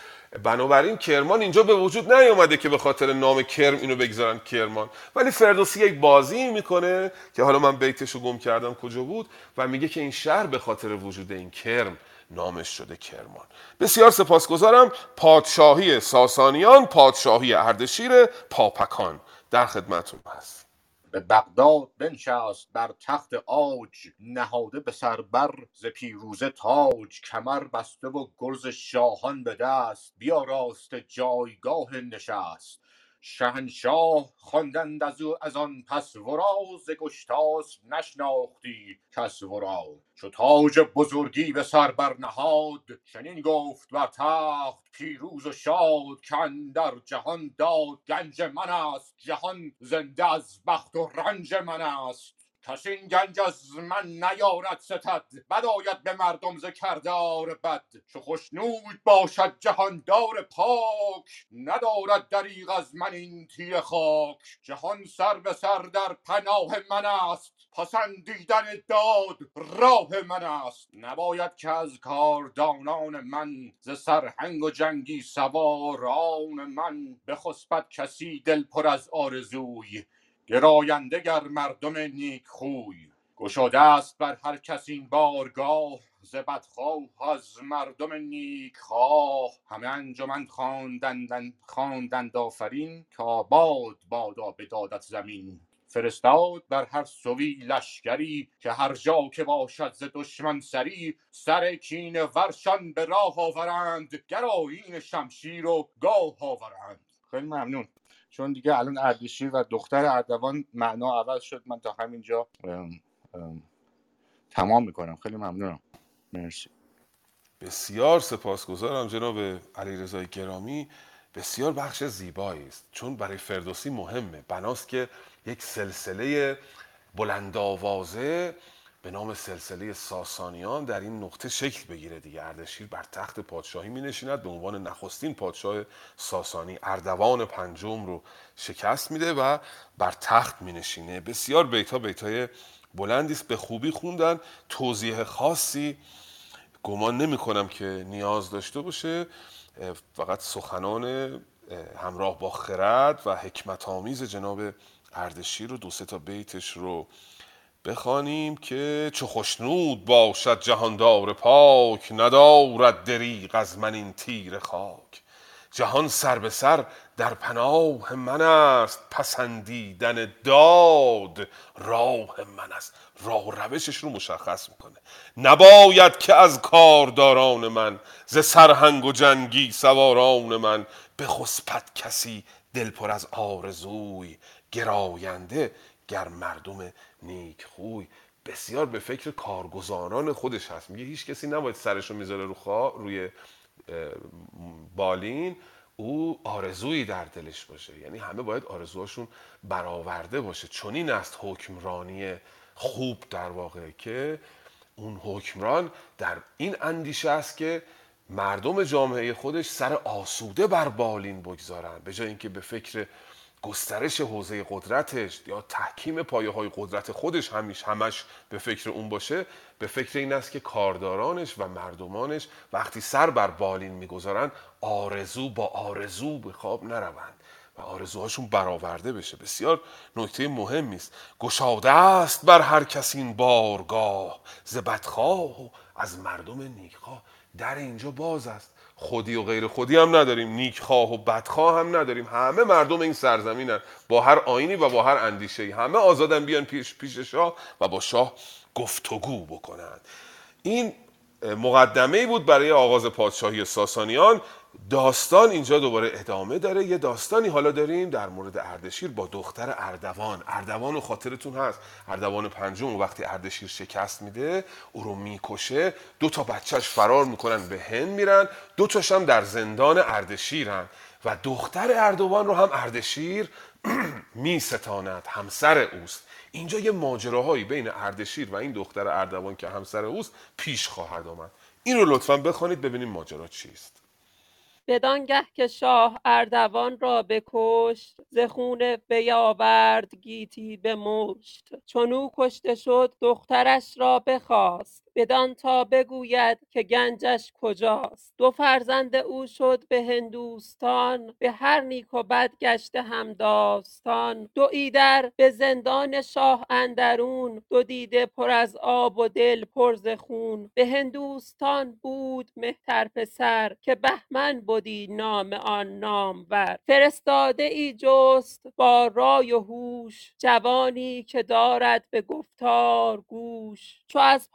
بنابراین کرمان اینجا به وجود نیومده که به خاطر نام کرم اینو بگذارن کرمان. ولی فردوسی یک بازی می‌کنه که حالا من بیتشو گم کردم کجا بود و میگه که این شهر به خاطر وجود این کرم نامش شده کرمان. بسیار سپاسگزارم پادشاهی ساسانیان پادشاهی اردشیر پاپکان. در خدمتتون هست به بغداد بنشست بر تخت آج نهاده به سر بر ز پیروزه تاج. کمر بسته و گرز شاهان به دست بیاراست جایگاه نشست. شهنشاه خواندند از او از آن پس ورا ز گشتاسپ نشناختی کس ورا. چو تاج بزرگی به سر برنهاد چنین گفت بر تخت پیروز و شاد که اندر جهان داد گنج من است جهان زنده از بخت و رنج من است. کس این گنج از من نیارد ستد. بد آید به مردم ز کردار بد. چو خشنود باشد جهاندار پاک ندارد دریغ از من این تیره خاک. جهان سر به سر در پناه من است. پسندیدن داد راه من است. نباید که از کاردانان من ز سرهنگ و جنگی سواران من بخسبد کسی دل پر از آرزوی. گراینده گر مردم نیک خوی گشاده است بر هر کس این بارگاه ز بدخواه از مردم نیک خواه همه انجمن خواندند خواندند آفرین که آباد بادا به دادت زمین. فرستاد بر هر سوی لشکری که هر جا که باشد ز دشمن سری سر کینه ورشان به راه آورند گرایین شمشیر و گاه آورند. خیلی ممنون. چون دیگه الان اردشیر و دختر اردوان معنا عوض شد. من تا همینجا ام، ام، تمام می‌کنم. خیلی ممنونم. مرسی. بسیار سپاسگزارم جناب علیرضای گرامی. بسیار بخش زیبایی است. چون برای فردوسی مهمه. بناست که یک سلسله بلند آوازه به نام سلسله ساسانیان در این نقطه شکل بگیره دیگه. اردشیر بر تخت پادشاهی می نشیند به عنوان نخستین پادشاه ساسانی. اردوان پنجم رو شکست میده و بر تخت می نشینه بسیار بیتا بیتای بلندی است به خوبی خوندن. توضیح خاصی گمان نمی کنم که نیاز داشته باشه. فقط سخنان اه، همراه با خرد و حکمت آمیز جناب اردشیر رو دو سه تا بیتش رو بخوانیم که چو خشنود باشد جهاندار پاک ندارد دریغ از من این تیر خاک. جهان سر به سر در پناه من است پسندیدن داد راه من است. راه و روشش رو مشخص می‌کنه. نباید که از کارداران من ز سرهنگ و جنگی سواران من بخسپد کسی دل پر از آرزوی گراینده گر مردم نیک خوی. بسیار به فکر کارگزاران خودش هست. میگه هیچ کسی نباید سرشو می‌ذاره رو خوا روی بالین. او آرزویی در دلش باشه. یعنی همه باید آرزوهاشون برآورده باشه. چون این است حکمرانی خوب در واقع که اون حکمران در این اندیشه است که مردم جامعه خودش سر آسوده بر بالین بگذارن. به جای اینکه به فکر گسترش حوزه قدرتش یا تحکیم پایه های قدرت خودش همیش همش به فکر اون باشه به فکر این است که کاردارانش و مردمانش وقتی سر بر بالین می‌گذارن آرزو با آرزو به خواب نروند و آرزوهاشون برآورده بشه. بسیار نکته مهمی است. گشاده است بر هر کس این بارگاه ز و از مردم نیکخواه. در اینجا باز است. خودی و غیر خودی هم نداریم. نیکخواه و بدخواه هم نداریم. همه مردم این سرزمینن. با هر آینی و با هر اندیشه همه آزادن بیان پیش پیش شاه و با شاه گفتگو بکنند این مقدمه ای بود برای آغاز پادشاهی ساسانیان. داستان اینجا دوباره ادامه داره. یه داستانی حالا داریم در مورد اردشیر با دختر اردوان. اردوان و خاطرتون هست. اردوان پنجم وقتی اردشیر شکست میده او رو می‌کشه. دو تا بچهش فرار می‌کنن به هند میرن. دو تاش هم در زندان اردشیرن. و دختر اردوان رو هم اردشیر میستاند. همسر اوست. اینجا یه ماجراهایی بین اردشیر و این دختر اردوان که همسر اوست پیش خواهد آمد. این رو لطفا بخوانید ببینیم ماجرا چیست. بدانگه که شاه اردوان را بکشت ز خون وی آورد گیتی به مشت. چون او کشته شد دخترش را بخواست بدان تا بگوید که گنجش کجاست. دو فرزند او شد به هندوستان به هر نیک و بد گشته هم داستان. دو ایدر به زندان شاه اندرون دو دیده پر از آب و دل پر ز خون. به هندوستان بود مهتر پسر که بهمن بدی نام آن نامور. فرستاده ای جست با رای و هوش جوانی که دارد به گفتار گوش. چو از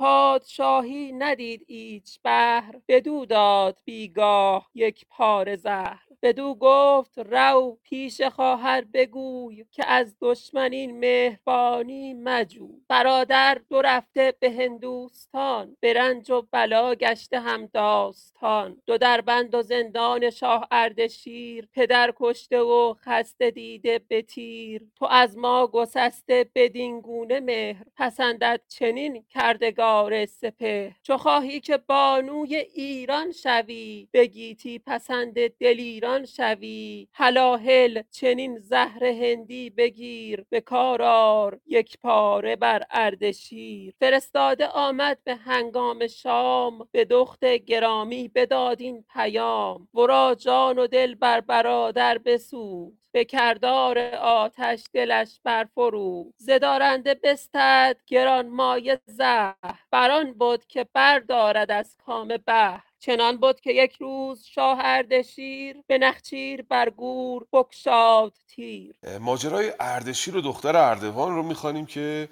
پادشاهی ندید ایچ بهر. بدو داد بیگاه یک پاره زهر. بدو گفت رو پیش خواهر بگوی که از دشمن این مهربانی مجوی برادر دو رفته به هندوستان به رنج و بلا گشته هم داستان. دو در بند و زندان شاه اردشیر پدر کشته و خسته دیده به تیر. تو از ما گسسته بدین گونه مهر. پسندد چنین کردگار سپهر چو خواهی که بانوی ایران شوی به گیتی پسند دلیران شوی. هلاهل چنین زهر هندی بگیر به کار آر یک پاره بر اردشیر فرستاده آمد به هنگام شام به دخت گرامی بداد این پیام. ورا جان و دل بر برادر بسوخت به کردار آتش دلش برفروخت ز دارنده بستد گرانمایه زهر. بران بد که بردارد از کام بحر چنان بد که یک روز شاه اردشیر به نخچیر بر گور بگشاد تیر. ماجرای اردشیر و دختر اردوان رو می‌خوانیم که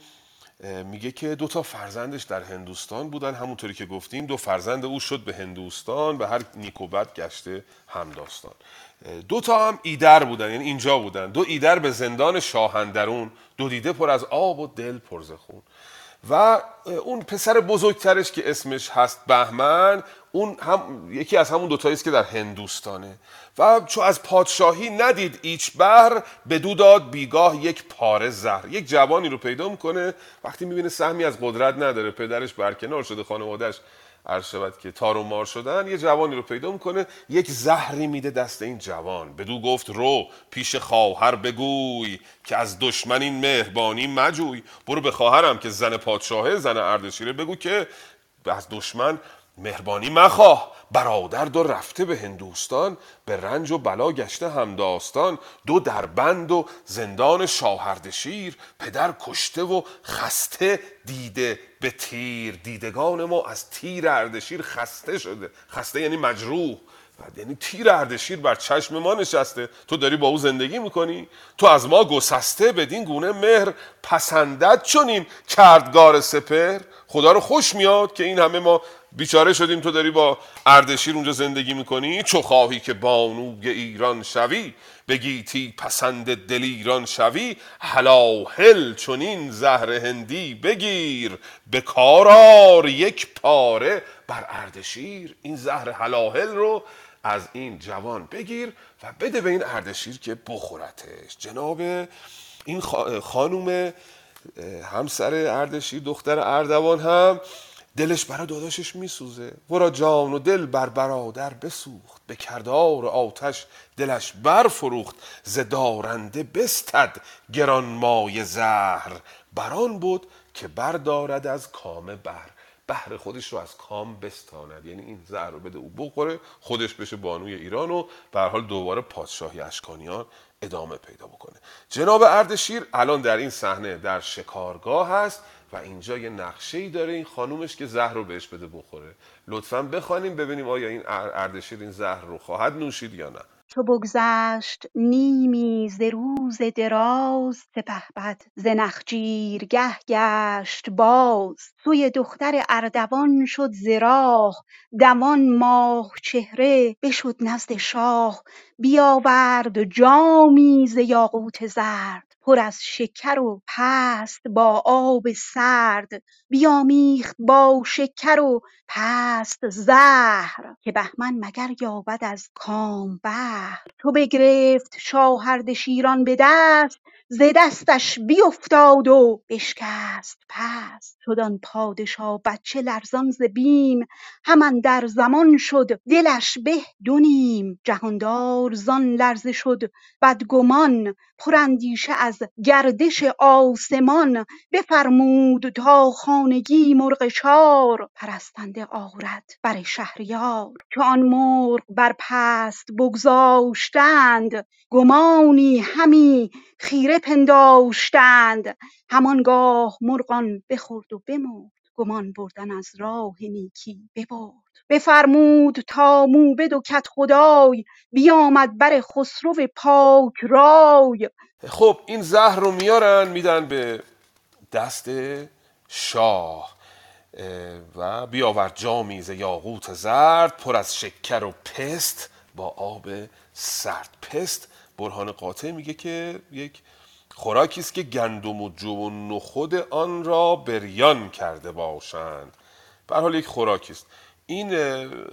میگه که دو تا فرزندش در هندوستان بودن. همونطوری که گفتیم دو فرزند او شد به هندوستان به هر نیک و بد گشته همداستان. دو تا هم ایدر بودن یعنی اینجا بودن. دو ایدر به زندان شاهندرون دو دیده پر از آب و دل پر ز خون. و اون پسر بزرگترش که اسمش هست بهمن اون هم یکی از همون دوتایی است که در هندوستانه. و چو از پادشاهی ندید ایچ بر بدو داد بیگاه یک پاره زهر. یک جوانی رو پیدا می‌کنه وقتی می‌بینه سهمی از قدرت نداره پدرش برکنار شده خانوادهش عرض شود که تار و مار شدن یه جوانی رو پیدا می‌کنه یک زهری میده دست این جوان. بدو گفت رو پیش خواهر بگوی که از دشمن این مهربانی مجوی. برو به خواهرم که زن پادشاهه زن اردشیره بگو که از دشمن مهربانی مخواه. برادر دو رفته به هندوستان به رنج و بلا گشته همداستان دو در بند و زندان شاهردشیر پدر کشته و خسته دیده به تیر. دیدگان ما از تیر اردشیر خسته شده. خسته یعنی مجروح. یعنی تیر اردشیر بر چشم ما نشسته. تو داری با او زندگی می‌کنی؟ تو از ما گسسته بدین گونه مهر پسندد چونین کردگار سپر خدا رو خوش میاد که این همه ما بیچاره شدیم تو داری با اردشیر اونجا زندگی می‌کنی؟ چو خواهی که بانوی ایران شوی؟ بگیتی پسند دل ایران شوی؟ هلاهل چنین زهر هندی بگیر. به کارار یک پاره بر اردشیر. این زهر هلاهل رو از این جوان بگیر و بده به این اردشیر که بخورتش. جناب این خانوم همسر اردشیر دختر اردوان هم دلش برا داداشش میسوزه. ورا جان و دل بر برادر بسوخت. به کردار آتش دلش برفروخت. ز دارنده بستد گران مای زهر. بران بود که بردارد از کام بر بهر خودش رو از کام بستاند. یعنی این زهر رو بده او بخوره خودش بشه بانوی ایران و به حال دوباره پادشاهی اشکانیان ادامه پیدا بکنه. جناب اردشیر الان در این صحنه در شکارگاه هست. و اینجا یه نقشه ای داره این خانومش که زهر رو بهش بده بخوره. لطفا بخوانیم ببینیم آیا این اردشیر این زهر رو خواهد نوشید یا نه. چو بگذشت نیمی ز روز دراز سپهبد ز نخچیرگه گشت باز. سوی دختر اردوان شد ز دمان ماه چهره بشد نزد شاه. بیاورد جامی ز یاقوت زرد. پر از شکر و پست با آب سرد بیامیخت با شکر و پست زهر که بهمن مگر یابد از کام بهر. چو بگرفت شاه اردشیران به دست ز دستش بیفتاد و بشکست پست. شد آن پادشا بچه لرزان ز بیم هم اندر زمان شد دلش به دو نیم. جهاندار زان لرزه شد بدگمان پراندیشه از گردش آسمان بفرمود تا خانگی مرغ چار پرستنده آرد بر شهریار چو آن مرغ بر پست بگذاشتند گمانی همی خیره پنداشتند همانگاه مرغ آن بخورد و بمرد. گمان بردن از راه نیکی ببرد. بفرمود تا موبد و کدخدای بیامد بر خسرو پاک رای. خب این زهر رو میارن میدن به دست شاه. اه، و بیاور جامی ز یاقوت زرد پر از شکر و پست با آب سرد. پست برهان قاطع میگه که یک خوراکی است که گندم و جو و نخود آن را بریان کرده باشند. به حال یک خوراکی است. این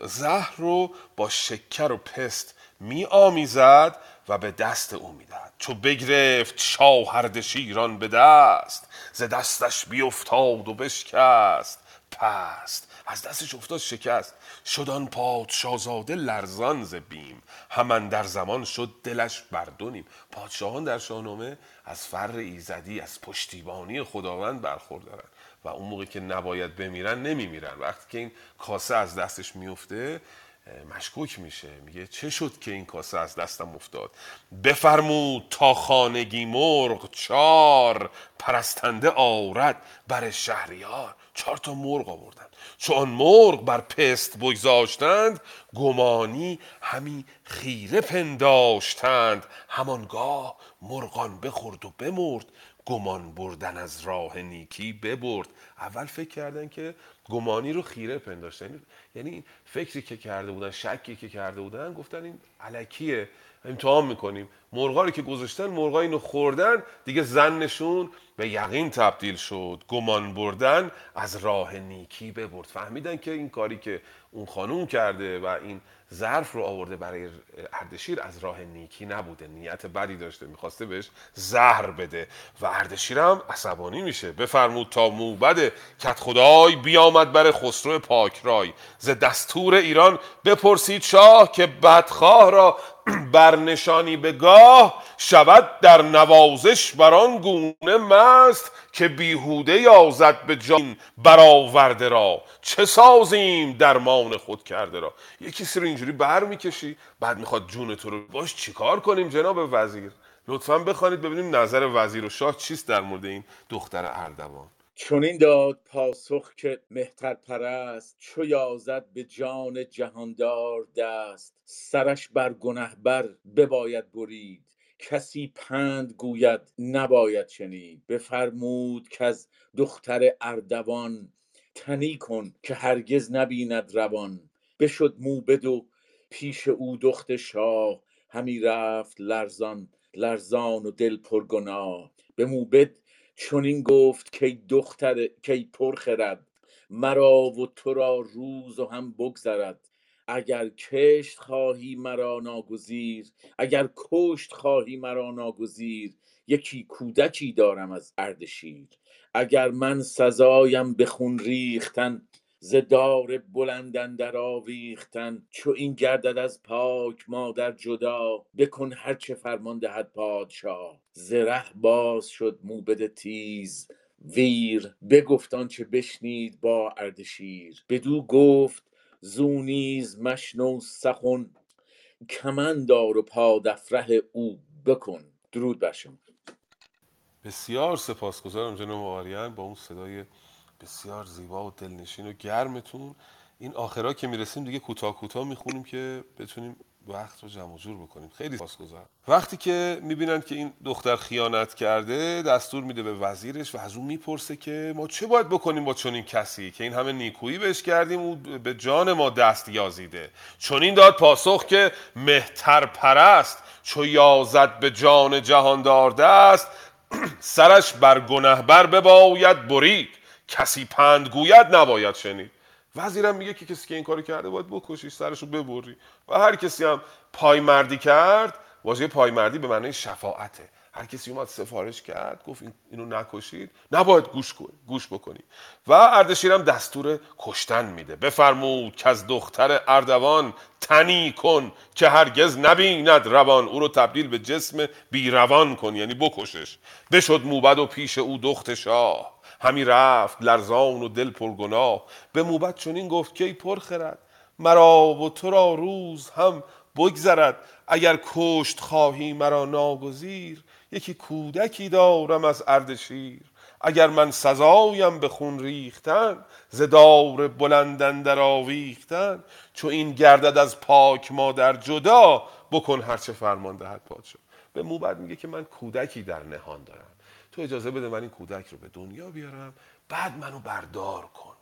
زهر رو با شکر و پست می آمیزد و به دست او می‌دهد. چو بگرفت شاه اردشیران به دست ز دستش بیفتاد و بشکست پست. از دستش افتاد شکست. شد آن پادشاهزاده لرزان ز بیم. همان در زمان شد دلش بر دو نیم پادشاهان در شاهنامه از فر ایزدی از پشتیبانی خداوند برخوردارن و اون موقع که نباید بمیرن نمیمیرن. وقتی که این کاسه از دستش میفته مشکوک میشه. میگه چه شد که این کاسه از دستم افتاد؟ بفرمود تا خانگی مرغ چار پرستنده آورد بر شهریار. چهار تا مرغ آوردن. چو آن مرغ بر پست بگذاشتند گمانی همی خیره پنداشتند. همانگاه مرغان بخورد و بمرد گمان بردن از راه نیکی ببرد. اول فکر کردن که گمانی رو خیره پنداشتن. یعنی فکری که کرده بودن شکی که کرده بودن گفتن این علکیه. امتحان می‌کنیم. مرغا رو که گذاشتن مرغا اینو خوردن دیگه زنشون به یقین تبدیل شد. گمان بردن از راه نیکی ببرد. فهمیدن که این کاری که اون خانوم کرده و این ظرف رو آورده برای اردشیر از راه نیکی نبوده. نیت بدی داشته می‌خواسته بهش زهر بده. و اردشیر هم عصبانی میشه. بفرمود تا موبد کت خدای بیامد بر خسرو پاکرای ز دستور ایران بپرسید شاه که بدخواه را برنشانی به گاه شود در نوازش بران گونه مست که بیهوده یازد به جان برآورده را. چه سازیم درمان خود کرده را؟ کسی رو اینجوری بر می‌کشی بعد می‌خواد جون تو رو باش چیکار کنیم جناب وزیر؟ لطفا بخوانید ببینیم نظر وزیر و شاه چیست در مورد این دختر اردوان. چنین داد پاسخ که مهتر پرست چو یازد به جان جهاندار دست. سرش بر گنه بر بباید برید کسی پند گوید نباید شنید. بفرمود که از دختر اردوان تنی کن که هرگز نبیند روان. بشد موبد و پیش او دخت شاه همی رفت لرزان لرزان و دل پرگناه. به موبد چنین گفت کای دختر کای پرخرد مرا و تو را روز و هم بگذرد. اگر کشت خواهی مرا ناگزیر اگر کشت خواهی مرا ناگزیر یکی کودکی دارم از اردشیر اگر من سزایم به خون ریختن ز دار بلند اندر آویختن چو این گردد از پاک مادر جدا. بکن هر چه فرمان دهد پادشاه. ز باز شد موبد تیز. ویر بگفت آنچه بشنید با اردشیر بدو گفت زو نیز مشنو سخن کمندار و پادفره او بکن. درود بر شما. بسیار سپاسگزارم جناب آریان با اون صدای بسیار زیبا و دلنشین و گرمتون. این آخرا که می‌رسیم دیگه کوتاه کوتاه می‌خونیم که بتونیم وقت رو جمع و جور بکنیم. خیلی سپاسگزارم وقتی که می‌بینن که این دختر خیانت کرده دستور میده به وزیرش و از اون می‌پرسه که ما چه باید بکنیم با چنین کسی؟ که این همه نیکویی بهش کردیم او به جان ما دست یازیده. چون این داد پاسخ که مهتر پرست چو یازد به جان جهاندار دست. سرش بر گنهبر بباید برید. کسی پند گوید نباید شنید. وزیرم میگه که کسی که این کارو کرده باید بکشی سرش رو ببری. و هر کسی هم پایمردی کرد واژه پایمردی به معنی شفاعته. هر کسی اومد سفارش کرد گفت این اینو نکشید. نباید گوش گوش بکنی. و اردشیرم دستور کشتن میده. بفرمود که از دختر اردوان تنی کن که هرگز نبیند روان. او رو تبدیل به جسم بیروان کن یعنی بکشش. بشد موبد و پیش او دخت شاه. همی رفت لرزان و دل پرگناه. به موبد چنین گفت که ای پرخرد مرا و تو را روز هم بگذرد. اگر کشت خواهی مرا ناگزیر یکی کودکی دارم از اردشیر اگر من سزایم به خون ریختن ز دار بلند اندر آویختن. چو این گردد از پاک مادر جدا بکن هرچه فرمان دهد پادشاه. به موبد میگه که من کودکی در نهان دارم. تو اجازه بده من این کودک رو به دنیا بیارم. بعد منو بردار کن.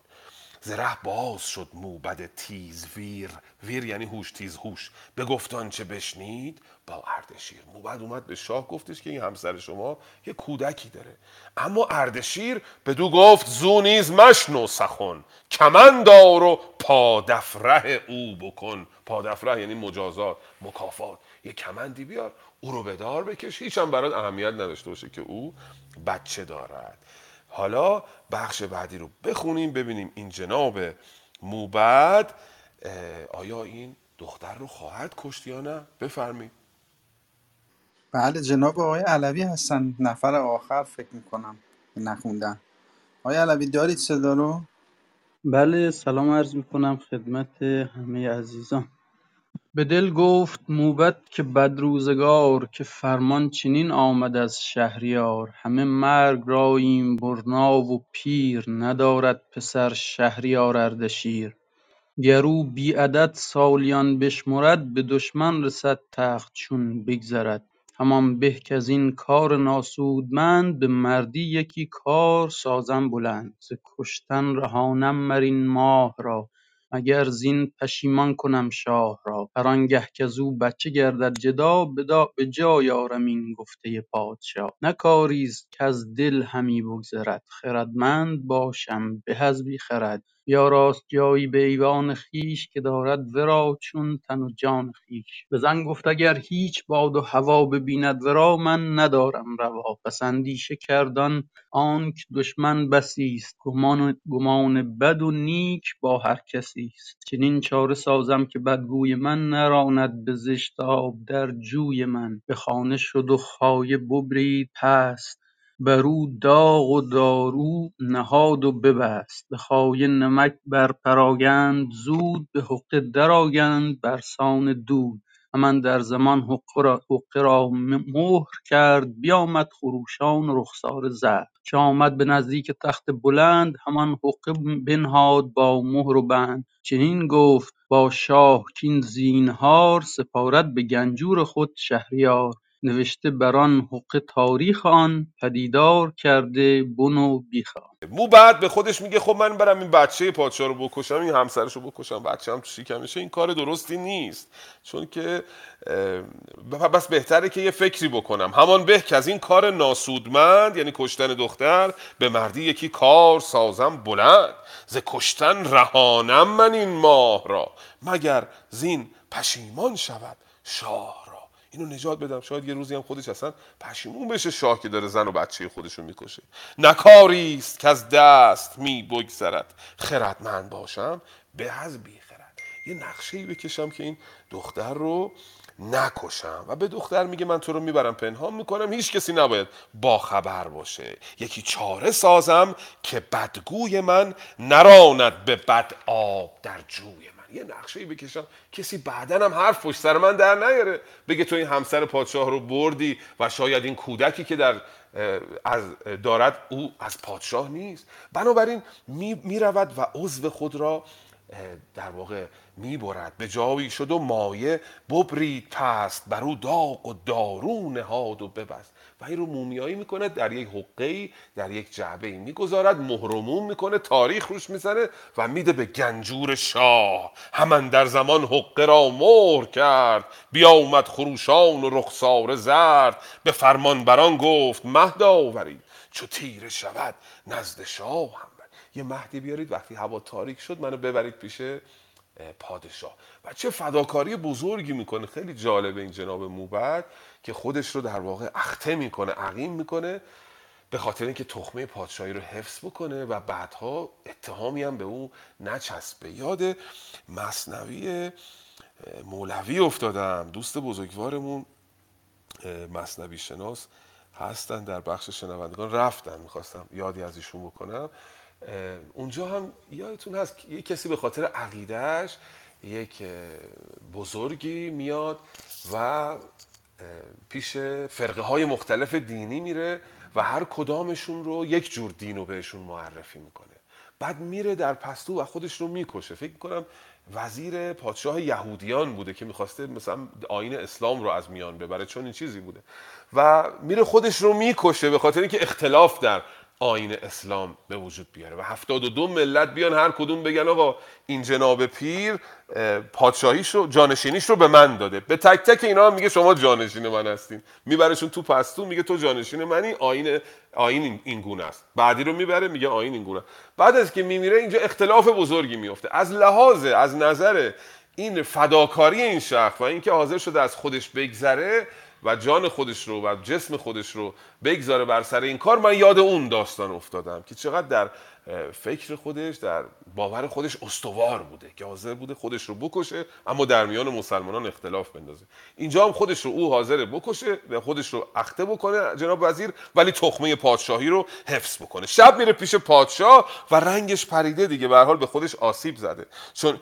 زره باز شد موبد تیز ویر. ویر یعنی هوش تیز هوش. به گفتان چه بشنید؟ با اردشیر. موبد اومد به شاه گفتش که این همسر شما یه کودکی داره. اما اردشیر به دو گفت زو نیز مشنو سخن. کمندار و پادفره او بکن. پادفره یعنی مجازات مکافات. یه کمندی بیار او رو به دار بکش. هیچ هم برات اهمیت نداشته باشه که او بچه دارد. حالا بخش بعدی رو بخونیم ببینیم این جناب موبد آیا این دختر رو خواهد کشت یا نه؟ بفرمایید. بله جناب آقای علوی هستن. نفر آخر فکر می‌کنم نخوندن. آقای علوی دارید صدا رو؟ بله سلام عرض می‌کنم خدمت همه عزیزان. به دل گفت موبد که بدروزگار که فرمان چنین آمد از شهریار. همه مرگ راییم برنا و پیر ندارد پسر شهریار اردشیر. گر او بی عدد سالیان بشمرد به دشمن رسد تخت چون بگذرد. همان به کزین کار ناسودمند به مردی یکی کار سازم بلند. ز کشتن رهانم مر این ماه را مگر زین پشیمان کنم شاه را هر آنگه کزو بچه گردد جدا به جای آرم این گفته پادشاه. نه کاریست کز دل همی بگذرد خردمند باشم به از بی خرد. بیاراست جایی به ایوان خویش که دارد ورا چون تن و جان خویش. به زن گفت اگر هیچ باد و هوا ببیند ورا من ندارم روا. پس اندیشه کرد آن آنک دشمن بسیست گمان گمان بد و نیک با هر کسیست چنین چاره سازم که بدگوی من نراند به زشت آب در جوی من. به خانه شد و خایه ببرید پست. برو داغ و دارو نهاد و ببست. به خایه نمک بر پراگند زود به حقه درآگند برسان دود. هم اندر زمان حقه را مهر کرد بیامد خروشان و رخساره زرد. چو آمد به نزدیک تخت بلند همان حقه بنهاد با مهر و بند. چنین گفت با شاه کاین زینهار سپارد به گنجور خود شهریار. نوشته بر آن حقه تاریخ آن پدیدار کرده بن و بیخ مو بعد به خودش میگه خب من برم این بچه پادشاه رو بکشم این همسرش رو بکشم بچه هم تو شکمشه این کار درستی نیست. چون که بس بهتره که یه فکری بکنم. همان به که از این کار ناسودمند یعنی کشتن دختر به مردی یکی کار سازم بلند. ز کشتن رهانم من این ماه را مگر زین پشیمان شود شاه. اینو نجات بدم. شاید یه روزی هم خودش اصلا پشیمون بشه شاه که داره زن و بچه خودش رو می‌کشه نکاری است که از دست می بگذرد خردمند باشم به از بی خرد یه نقشه ای بکشم که این دختر رو نکشم. و به دختر میگه من تو رو می‌برم پنهان می‌کنم هیچ کسی نباید با خبر باشه. یکی چاره سازم که بدگوی من نراند به بد آب در جوی یه نقشه بکشم کسی بعدا هم حرف پشت سر من در نیاره. بگه تو این همسر پادشاه رو بردی و شاید این کودکی که در از دارد او از پادشاه نیست. بنابراین می, می رود و عضو خود را در واقع می برد. به جایی شد و مایه ببرید پست بر او داغ و دارو نهاد و ببست. و این رو مومیایی می‌کنه در یک حقه در یک جعبه می‌گذارد مهرموم می‌کنه تاریخ روش می‌زنه و میده به گنجور شاه. همان در زمان حقه را مهر کرد. بیا اومد خروشان و رخسار زرد. به فرمان بران گفت مهد آورید. چو تیره شود نزد شاه هم برید. یه مهدی بیارید وقتی هوا تاریک شد منو ببرید پیش پادشاه. و چه فداکاری بزرگی می‌کنه. خیلی جالبه این جناب موبد. که خودش رو در واقع اخته می‌کنه عقیم می‌کنه به خاطر اینکه تخمه پادشاهی رو حفظ بکنه و بعدها اتهامی هم به او نچسبه. یاد مصنوی مولوی افتادم. دوست بزرگوارمون مصنوی شناس هستن در بخش شنوندگان. رفتن می‌خواستم یادی از ایشون بکنم. اونجا هم یادتون هست یه کسی به خاطر عقیدهش یک بزرگی میاد و پیش فرقه های مختلف دینی میره و هر کدامشون رو یک جور دین رو بهشون معرفی می‌کنه. بعد میره در پستو و خودش رو می‌کشه. فکر می‌کنم وزیر پادشاه یهودیان بوده که می‌خواسته مثلا آین اسلام رو از میان ببره. چون این چیزی بوده. و میره خودش رو می‌کشه به خاطر اینکه اختلاف در آین اسلام به وجود بیاره و هفتاد و دو ملت بیان هر کدوم بگن آقا این جناب پیر پادشاهیش رو جانشینیش رو به من داده. به تک تک اینا هم میگه شما جانشین من هستین. میبرشون تو پستو میگه تو جانشین منی آین آین این گونه است. بعدی رو می‌بره میگه آین این گونه بعد از که میمیره اینجا اختلاف بزرگی میفته از لحاظ از نظر این فداکاری این شخص و اینکه حاضر شده از خودش بگذره و جان خودش رو و جسم خودش رو بگذاره بر سر این کار. من یاد اون داستان افتادم که چقدر در فکر خودش در باور خودش استوار بوده که حاضر بوده خودش رو بکشه اما در میان مسلمانان اختلاف بندازه. اینجا هم خودش رو او حاضر بکشه و خودش رو اخته بکنه جناب وزیر ولی تخمه پادشاهی رو حفظ بکنه. شب میره پیش پادشاه و رنگش پریده دیگه به حال به خودش آسیب زده. چون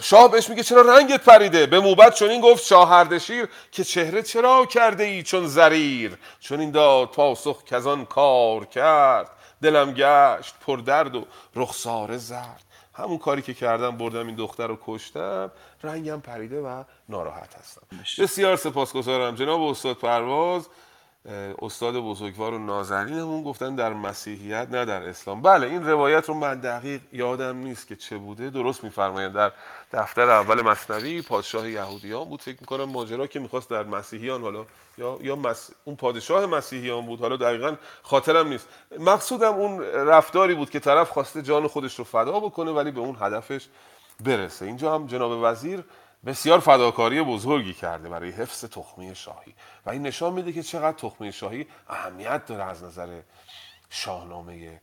شاه بهش میگه چرا رنگت پریده؟ به موبت چون این گفت شاه اردشیر که چهره چرا کرده ای چون زریر؟ چون این داد پاسخ کزان کار کرد. دلم گشت پر درد و رخساره زرد. همون کاری که کردم بردم این دختر رو کشتم. رنگم پریده و ناراحت هستم. بسیار سپاسگزارم جناب استاد پرواز. استاد بزرگوار و نازنینمون گفتن در مسیحیت نه در اسلام. بله این روایت رو من دقیق یادم نیست که چه بوده. درست میفرمایند در دفتر اول مصنوی پادشاه یهودیان بود. فکر می‌کنم ماجرا که می‌خواست در مسیحیان حالا یا یا مس... اون پادشاه مسیحیان بود. حالا دقیقا خاطرم نیست. مقصودم اون رفتاری بود که طرف خواسته جان خودش رو فدا بکنه ولی به اون هدفش برسه. اینجا هم جناب وزیر بسیار فداکاری بزرگی کرده برای حفظ تخمه شاهی. و این نشان میده که چقدر تخمه شاهی اهمیت داره از نظر شاهنامه